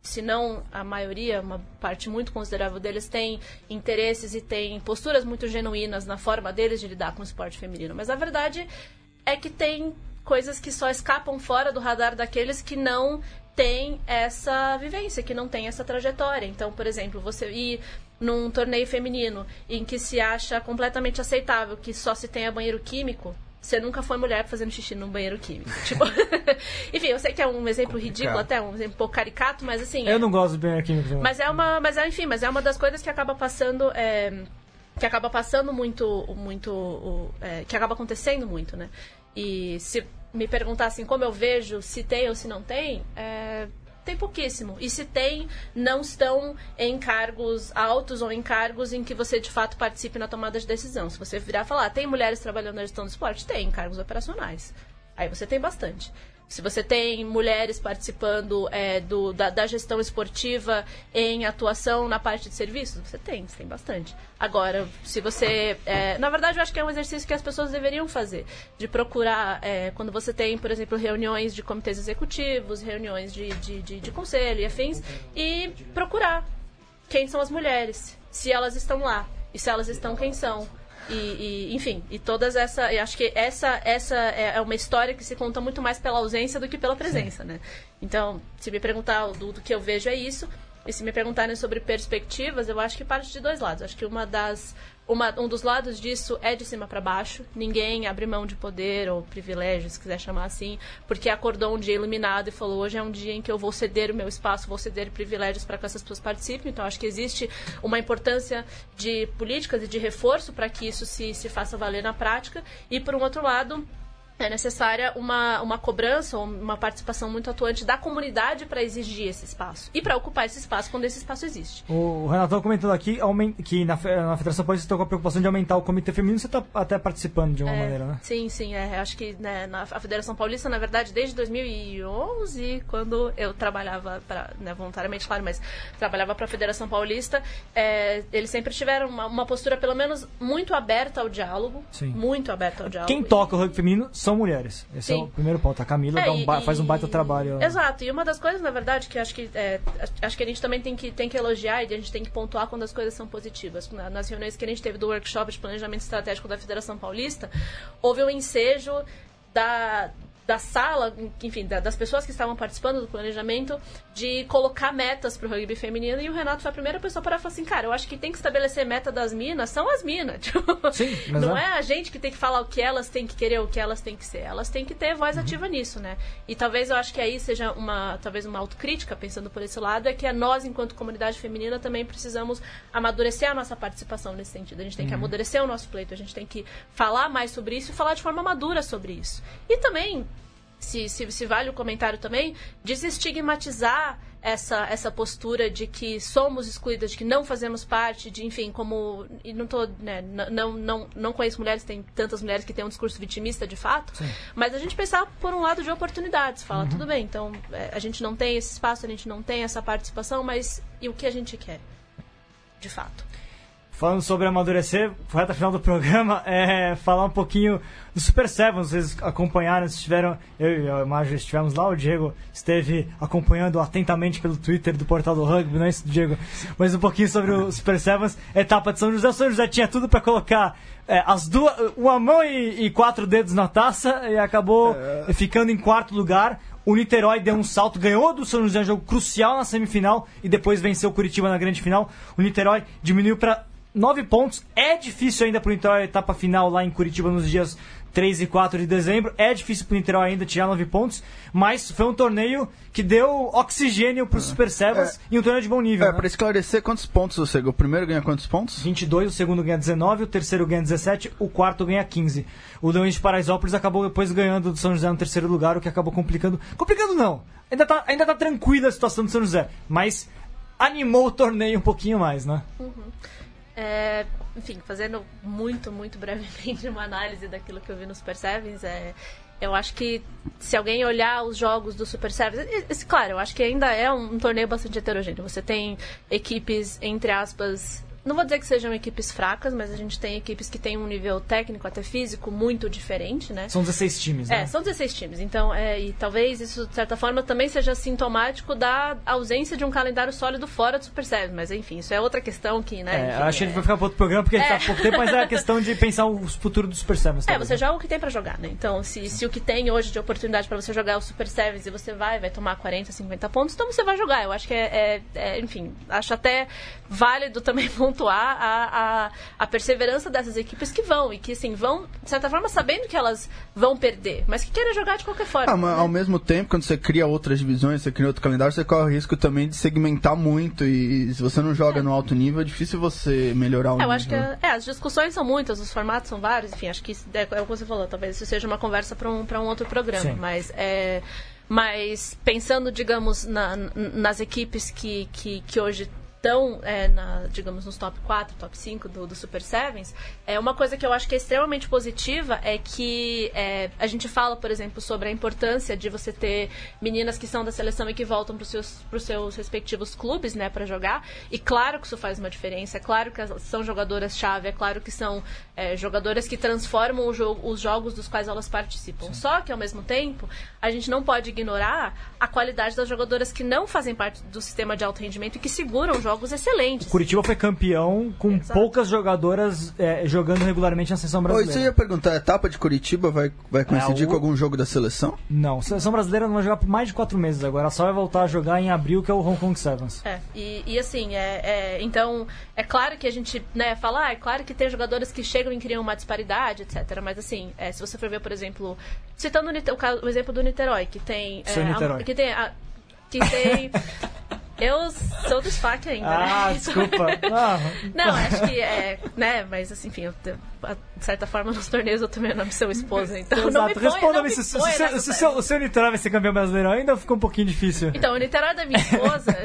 se não a maioria, uma parte muito considerável deles tem interesses e tem posturas muito genuínas na forma deles de lidar com o esporte feminino. Mas a verdade é que tem coisas que só escapam fora do radar daqueles que não têm essa vivência, que não têm essa trajetória. Então, por exemplo, você ir num torneio feminino em que se acha completamente aceitável que só se tenha banheiro químico, você nunca foi mulher fazendo xixi num banheiro químico. Tipo, enfim, eu sei que é um exemplo ridículo, até um exemplo um pouco caricato, mas assim. Eu é... não gosto de banheiro químico. Mas é uma, mas é, enfim, mas é uma das coisas que acaba passando, é, que acaba passando muito, muito, é, que acaba acontecendo muito, né? E se me perguntassem como eu vejo, se tem ou se não tem, é, tem pouquíssimo. E se tem, não estão em cargos altos ou em cargos em que você de fato participe na tomada de decisão. Se você virar falar, tem mulheres trabalhando na gestão do esporte? Tem, em cargos operacionais. Aí você tem bastante. Se você tem mulheres participando é, do, da, da, gestão esportiva em atuação na parte de serviços, você tem, você tem bastante. Agora, se você. É, na verdade, eu acho que é um exercício que as pessoas deveriam fazer. De procurar, é, quando você tem, por exemplo, reuniões de comitês executivos, reuniões de, de, de, de conselho e afins, e procurar quem são as mulheres, se elas estão lá. E se elas estão, quem são e, e, enfim, e todas essa. Eu acho que essa, essa é, é uma história que se conta muito mais pela ausência do que pela presença, Sim. né? Então, se me perguntar do, do que eu vejo é isso. E se me perguntarem sobre perspectivas, eu acho que parte de dois lados. Acho que uma das uma, um dos lados disso é de cima para baixo. Ninguém abre mão de poder ou privilégio, se quiser chamar assim, porque acordou um dia iluminado e falou: hoje é um dia em que eu vou ceder o meu espaço, vou ceder privilégios para que essas pessoas participem. Então, acho que existe uma importância de políticas e de reforço para que isso se, se faça valer na prática. E, por um outro lado, é necessária uma, uma cobrança ou uma participação muito atuante da comunidade para exigir esse espaço e para ocupar esse espaço quando esse espaço existe. O Renato comentando aqui que na, na Federação Paulista está com a preocupação de aumentar o comitê feminino, você está até participando de uma é, maneira, né? Sim, sim. É, acho que né, na, a Federação Paulista, na verdade, desde 2011, quando eu trabalhava para né, voluntariamente, claro, mas trabalhava para a Federação Paulista, é, eles sempre tiveram uma, uma, postura, pelo menos, muito aberta ao diálogo. Sim. Muito aberta ao diálogo. Quem toca o rugby feminino são mulheres. Esse Sim. é o primeiro ponto. A Camila é, um e, faz um baita trabalho. Exato. E uma das coisas, na verdade, que acho que é, acho que a gente também tem que, tem que elogiar e a gente tem que pontuar quando as coisas são positivas. Nas reuniões que a gente teve do workshop de planejamento estratégico da Federação Paulista, houve um ensejo da, da sala, enfim, da, das pessoas que estavam participando do planejamento, de colocar metas para o rugby feminino. E o Renato foi a primeira pessoa para falar assim, cara, eu acho que tem que estabelecer meta das minas, são as minas. Tipo, Sim, não é. é. a gente que tem que falar o que elas têm que querer, o que elas têm que ser. Elas têm que ter voz uhum. ativa nisso, né? E talvez eu acho que aí seja uma, talvez uma autocrítica, pensando por esse lado, é que nós, enquanto comunidade feminina, também precisamos amadurecer a nossa participação nesse sentido. A gente tem uhum. que amadurecer o nosso pleito, a gente tem que falar mais sobre isso e falar de forma madura sobre isso. E também se, se, se vale o comentário também, desestigmatizar essa, essa postura de que somos excluídas, de que não fazemos parte, de, enfim, como. E não tô. Né, não, não, não conheço mulheres, tem tantas mulheres que têm um discurso vitimista de fato, Sim. mas a gente pensar por um lado de oportunidades. Fala, uhum. tudo bem, então é, a gente não tem esse espaço, a gente não tem essa participação, mas e o que a gente quer? De fato. Falando sobre amadurecer, reta final do programa, é falar um pouquinho do Super Seven. Vocês acompanharam, estiveram, eu e a Marjorie estivemos lá, o Diego esteve acompanhando atentamente pelo Twitter do portal do rugby, não é isso, Diego? Mas um pouquinho sobre o Super Sevens, etapa de São José. O São José tinha tudo para colocar é, as duas, uma mão e, e, quatro dedos na taça e acabou é. ficando em quarto lugar. O Niterói deu um salto, ganhou do São José, um jogo crucial na semifinal e depois venceu o Curitiba na grande final. O Niterói diminuiu para nove pontos. É difícil ainda para o Niterói a etapa final lá em Curitiba nos dias 3 e 4 de dezembro. É difícil para o Niterói ainda tirar 9 pontos, mas foi um torneio que deu oxigênio para os é. Super Sevens é. e um torneio de bom nível. É, né? para esclarecer, quantos pontos você O primeiro ganha quantos pontos? 22, o segundo ganha 19, o terceiro ganha 17, o quarto ganha 15. O Leões de Paraisópolis acabou depois ganhando do São José no terceiro lugar, o que acabou complicando. Complicando não! Ainda tá, ainda tá tranquila a situação do São José, mas animou o torneio um pouquinho mais, né? Uhum. É, enfim, fazendo muito, muito brevemente uma análise daquilo que eu vi no Super Sevens, é, eu acho que se alguém olhar os jogos do Super Sevens, claro, eu acho que ainda é um, um torneio bastante heterogêneo. Você tem equipes, entre aspas, não vou dizer que sejam equipes fracas, mas a gente tem equipes que têm um nível técnico, até físico, muito diferente, né? São 16 times, né? É, são 16 times. Então, é, e talvez isso, de certa forma, também seja sintomático da ausência de um calendário sólido fora do Super Series. Mas, enfim, isso é outra questão que, né? É, enfim, acho que a gente vai ficar para outro programa, porque a gente é. tá pouco tempo, mas é a questão de pensar o futuro do Super Sevens. É, você joga o que tem para jogar, né? Então, se, se o que tem hoje de oportunidade para você jogar é o Super Sevens e você vai, vai tomar 40, 50 pontos, então você vai jogar. Eu acho que é, é, é enfim, acho até válido também pontuar a a, a perseverança dessas equipes que vão e que, assim, vão, de certa forma, sabendo que elas vão perder, mas que querem jogar de qualquer forma. Ah, mas, né? Ao mesmo tempo, quando você cria outras divisões, você cria outro calendário, você corre o risco também de segmentar muito e se você não joga é. no alto nível, é difícil você melhorar o é, nível. Eu acho que é, é, as discussões são muitas, os formatos são vários, enfim, acho que isso, é, é o que você falou, talvez isso seja uma conversa para um, um outro programa, Sim. mas é mas pensando, digamos, na, nas equipes que, que, que hoje estão, é, na, digamos, nos top 4, top 5 do, do, Super Sevens, é, uma coisa que eu acho que é extremamente positiva é que é, a gente fala, por exemplo, sobre a importância de você ter meninas que são da seleção e que voltam para os seus, seus respectivos clubes, né, para jogar. E claro que isso faz uma diferença, é claro que são jogadoras-chave, é claro que são é, jogadoras que transformam jogo, os jogos dos quais elas participam. Sim. Só que, ao mesmo tempo, a gente não pode ignorar a qualidade das jogadoras que não fazem parte do sistema de alto rendimento e que seguram jogos jogos excelentes. O Curitiba foi campeão com Exato. poucas jogadoras é, jogando regularmente na seleção brasileira. Oi, você ia perguntar, a etapa de Curitiba vai, vai coincidir é, o... com algum jogo da seleção? Não, a seleção brasileira não vai jogar por mais de quatro meses agora, só vai voltar a jogar em abril, que é o Hong Kong Sevens. É, e, e assim, é, é, então, é claro que a gente né, fala, ah, é claro que tem jogadores que chegam e criam uma disparidade, etc. Mas assim, é, se você for ver, por exemplo, citando o, o, o exemplo do Niterói, que tem. É, Niterói. A, que tem. A, que tem Eu sou do SPAC ainda, ah, né? desculpa. Ah. Não, acho que é, né, mas assim, enfim, eu, de certa forma nos torneios eu também não seu esposa, então Exato. não me Responda-me, se, se, se, se, se, o seu Niterói vai ser campeão brasileiro ainda ficou um pouquinho difícil? Então, o Niterói da minha esposa...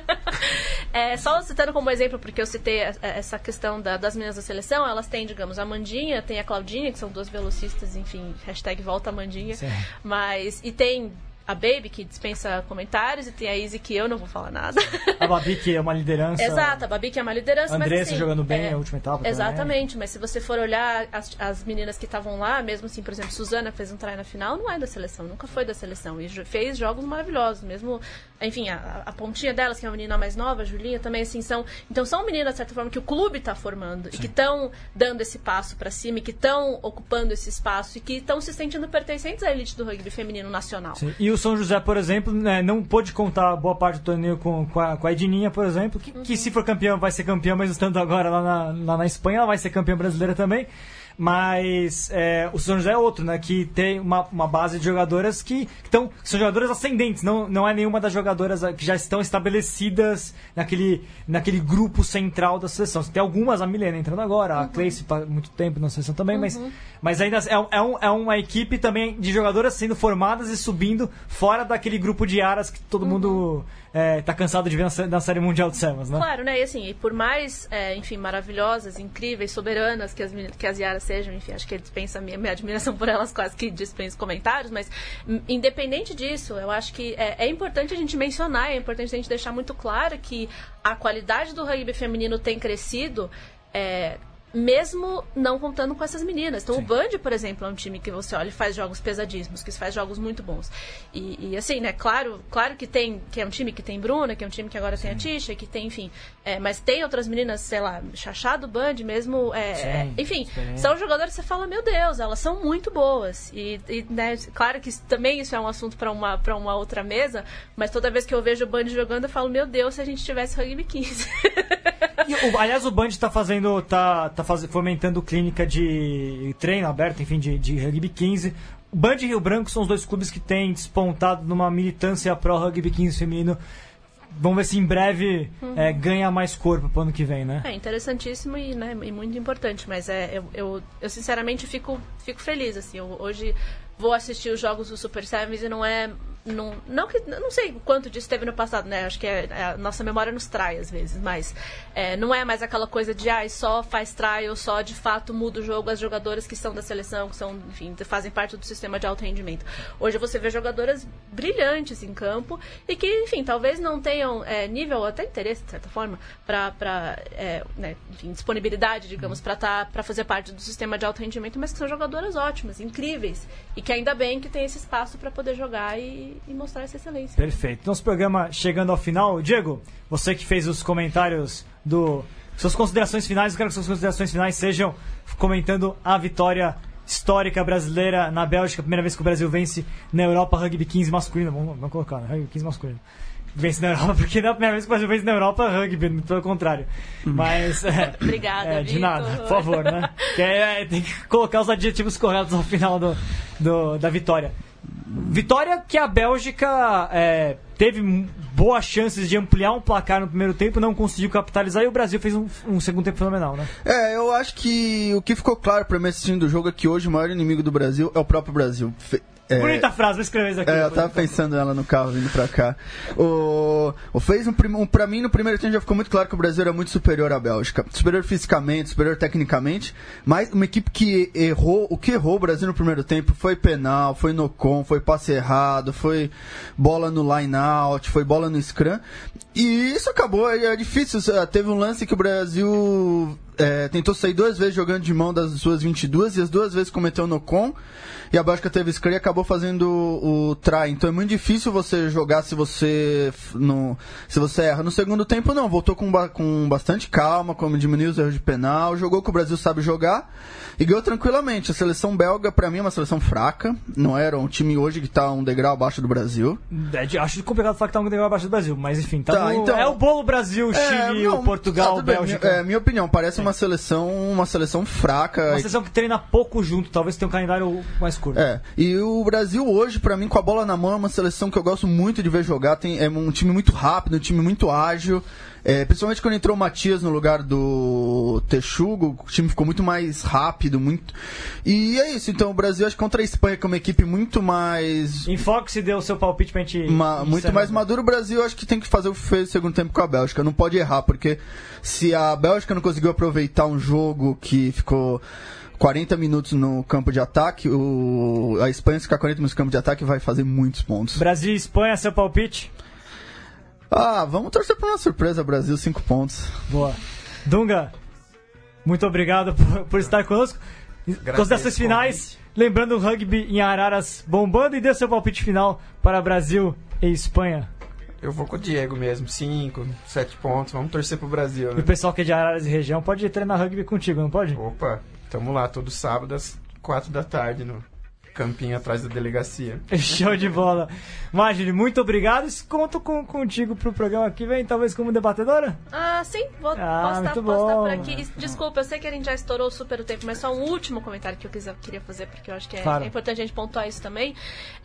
é, só citando como exemplo, porque eu citei essa questão da, das meninas da seleção, elas têm, digamos, a Mandinha, tem a Claudinha, que são duas velocistas, enfim, hashtag volta Mandinha, mas... E tem a Baby, que dispensa comentários, e tem a Izzy, que eu não vou falar nada. A Babi, que é uma liderança. Exato, a Babi, que é uma liderança. A Andressa assim, jogando bem é, a última etapa. Exatamente, também. mas se você for olhar as, as meninas que estavam lá, mesmo assim, por exemplo, Suzana fez um try na final, não é da seleção, nunca foi da seleção. E fez jogos maravilhosos, mesmo. Enfim, a, a pontinha delas, que é a menina mais nova, a Julinha, também, assim, são. Então são meninas, de certa forma, que o clube está formando Sim. e que estão dando esse passo para cima e que estão ocupando esse espaço e que estão se sentindo pertencentes à elite do rugby feminino nacional. Sim. E o São José, por exemplo, exemplo, né, não pôde contar boa parte do torneio com, com, a, com a Edninha, por exemplo, que, uhum. que se for campeã vai ser campeã, mas estando agora lá na, lá na Espanha, ela vai ser campeã brasileira também. Mas é, o São José é outro, né? Que tem uma, uma base de jogadoras que, estão são jogadoras ascendentes, não, não é nenhuma das jogadoras que já estão estabelecidas naquele, naquele grupo central da seleção. Tem algumas, a Milena entrando agora, uhum. a Cleice há muito tempo na seleção também, uhum. mas, mas ainda é, é, um, é uma equipe também de jogadoras sendo formadas e subindo fora daquele grupo de aras que todo uhum. mundo é, tá cansado de ver na, na Série Mundial de Sevens, né? Claro, né? E assim, e por mais, é, enfim, maravilhosas, incríveis, soberanas que as, que as Yaras sejam, enfim, acho que dispensa minha, minha admiração por elas quase que dispensa comentários, mas hum, independente disso, eu acho que é, é importante a gente mencionar, é importante a gente deixar muito claro que a qualidade do rugby feminino tem crescido. É, mesmo não contando com essas meninas. Então, Sim. o Band, por exemplo, é um time que você olha e faz jogos pesadíssimos, que faz jogos muito bons. E, e, assim, né, claro, claro que tem, que é um time que tem Bruna, que é um time que agora Sim. tem a Tisha, que tem, enfim, é, mas tem outras meninas, sei lá, Chachá do Band mesmo, é, Sim, enfim, são jogadoras que você fala, meu Deus, elas são muito boas. E, e né, claro que também isso é um assunto para uma, pra uma outra mesa, mas toda vez que eu vejo o Band jogando, eu falo, meu Deus, se a gente tivesse rugby 15. e, o, aliás, o Band está fazendo, tá, tá faz, fomentando clínica de treino aberto, enfim, de, de rugby 15. O Band e Rio Branco são os dois clubes que têm despontado numa militância pró rugby 15 feminino. Vamos ver se em breve uhum. é, ganha mais corpo pro ano que vem, né? É interessantíssimo e, né, e muito importante, mas é, eu, eu, eu sinceramente fico, fico feliz, assim, eu, hoje vou assistir os jogos do Super Sevens e não é não, não que não sei quanto disso teve no passado, né? Acho que é, é, a nossa memória nos trai às vezes, mas é, não é mais aquela coisa de ah, só faz trial, só de fato muda o jogo as jogadoras que são da seleção, que são, enfim, fazem parte do sistema de alto rendimento. Hoje você vê jogadoras brilhantes em campo e que, enfim, talvez não tenham é, nível até interesse de certa forma para é, né, disponibilidade, digamos, para tá, para fazer parte do sistema de alto rendimento, mas que são jogadoras ótimas, incríveis e que ainda bem que tem esse espaço para poder jogar e e, mostrar essa excelência. Perfeito. Nosso programa chegando ao final. Diego, você que fez os comentários do. Suas considerações finais, eu quero que suas considerações finais sejam comentando a vitória histórica brasileira na Bélgica, primeira vez que o Brasil vence na Europa Rugby 15 masculino. Vamos, vamos colocar, né? Rugby 15 masculino. Vence na Europa, porque não é a primeira vez que o Brasil vence na Europa rugby, pelo contrário. Mas. É, Obrigada, é, De nada, por favor, né? que é, tem que colocar os adjetivos corretos ao final do, do da vitória. Vitória que a Bélgica é, teve boas chances de ampliar um placar no primeiro tempo, não conseguiu capitalizar e o Brasil fez um, um segundo tempo fenomenal, né? É, eu acho que o que ficou claro para mim assistindo o jogo é que hoje o maior inimigo do Brasil é o próprio Brasil. É, Bonita frase, vou escrever isso aqui. É, eu tava pensando ela no carro vindo pra cá. O, o fez um, um, pra mim, no primeiro tempo já ficou muito claro que o Brasil era muito superior à Bélgica. Superior fisicamente, superior tecnicamente, mas uma equipe que errou, o que errou o Brasil no primeiro tempo foi penal, foi no com, foi passe errado, foi bola no line out, foi bola no scrum. E isso acabou, é difícil. Teve um lance que o Brasil é, tentou sair duas vezes jogando de mão das suas 22 e as duas vezes cometeu no com. E a Bélgica teve scrum e acabou fazendo o, try. Então é muito difícil você jogar se você no, se você erra. No segundo tempo não, voltou com, com bastante calma, como diminuiu os erros de penal, jogou que o Brasil sabe jogar e ganhou tranquilamente. A seleção belga para mim é uma seleção fraca, não era um time hoje que tá um degrau abaixo do Brasil. É, acho complicado falar que tá um degrau abaixo do Brasil, mas enfim, tá, tá no, então, é o bolo Brasil, é, Chile, não, Portugal, tá, Bélgica. É, minha opinião, parece uma seleção, uma seleção fraca. Uma seleção que treina pouco junto, talvez tenha um calendário mais curto. É, e o Brasil hoje, para mim, com a bola na mão, é uma seleção que eu gosto muito de ver jogar. Tem, é um time muito rápido, um time muito ágil. É, principalmente quando entrou o Matias no lugar do Texugo, o time ficou muito mais rápido, muito. E é isso, então o Brasil acho que contra a Espanha, que é uma equipe muito mais. Enfoque se deu o seu palpite pra gente. Uma, muito mais maduro, o Brasil acho que tem que fazer o que fez no segundo tempo com a Bélgica. Não pode errar, porque se a Bélgica não conseguiu aproveitar um jogo que ficou 40 minutos no campo de ataque, o, a Espanha, ficar 40 minutos no campo de ataque, vai fazer muitos pontos. Brasil e Espanha, seu palpite? Ah, vamos torcer por uma surpresa, Brasil, 5 pontos. Boa. Dunga, muito obrigado por, por estar conosco. Considerações finais, lembrando o rugby em Araras bombando e dê seu palpite final para Brasil e Espanha. Eu vou com o Diego mesmo, 5, 7 pontos, vamos torcer pro Brasil. Né? E o pessoal que é de Araras e região pode treinar rugby contigo, não pode? Opa, Tamo lá todo sábado às quatro da tarde no campinho atrás da delegacia. Show de bola. Magine, muito obrigado. Conto com, contigo pro programa que vem, talvez como debatedora? Ah, sim. Vou, ah, posso, estar, posso estar por aqui. Desculpa, eu sei que a gente já estourou super o tempo, mas só um último comentário que eu quiser, queria fazer, porque eu acho que é, claro. é importante a gente pontuar isso também.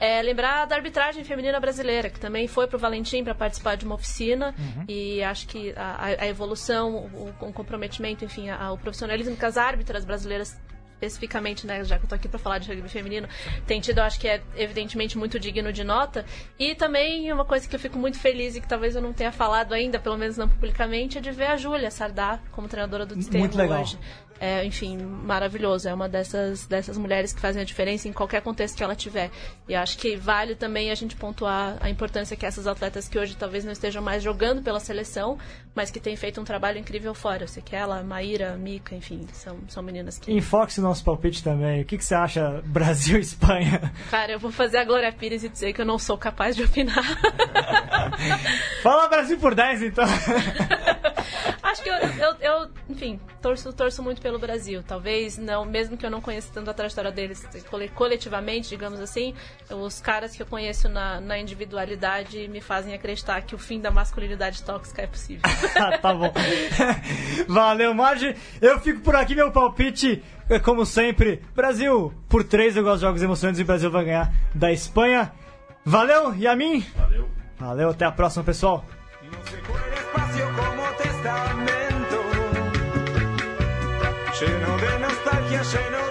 É lembrar da arbitragem feminina brasileira, que também foi pro Valentim para participar de uma oficina uhum. e acho que a, a evolução, o, o, comprometimento, enfim, a, o profissionalismo que as árbitras brasileiras especificamente, né, já que eu tô aqui para falar de rugby feminino, tem tido, acho que é evidentemente muito digno de nota. E também uma coisa que eu fico muito feliz e que talvez eu não tenha falado ainda, pelo menos não publicamente, é de ver a Júlia Sardá como treinadora do legal. hoje. É, enfim, maravilhoso. É uma dessas, dessas mulheres que fazem a diferença em qualquer contexto que ela tiver. E acho que vale também a gente pontuar a importância que essas atletas que hoje talvez não estejam mais jogando pela seleção, mas que têm feito um trabalho incrível fora. Eu sei que ela, Maíra, Mica, enfim, são, são meninas que. Enfoque-se no nosso palpite também. O que, que você acha Brasil e Espanha? Cara, eu vou fazer a Glória Pires e dizer que eu não sou capaz de opinar. Fala Brasil por 10, então. Acho que eu, eu, eu, enfim, torço, torço muito pelo Brasil. Talvez não, mesmo que eu não conheça tanto a trajetória deles cole- coletivamente, digamos assim, os caras que eu conheço na, na individualidade me fazem acreditar que o fim da masculinidade tóxica é possível. Ah, tá bom. Valeu, Marge. Eu fico por aqui, meu palpite, é como sempre. Brasil, por 3 eu gosto de jogos emocionantes e o Brasil vai ganhar da Espanha. Valeu, Yamin. Valeu. Valeu, até a próxima, pessoal. say no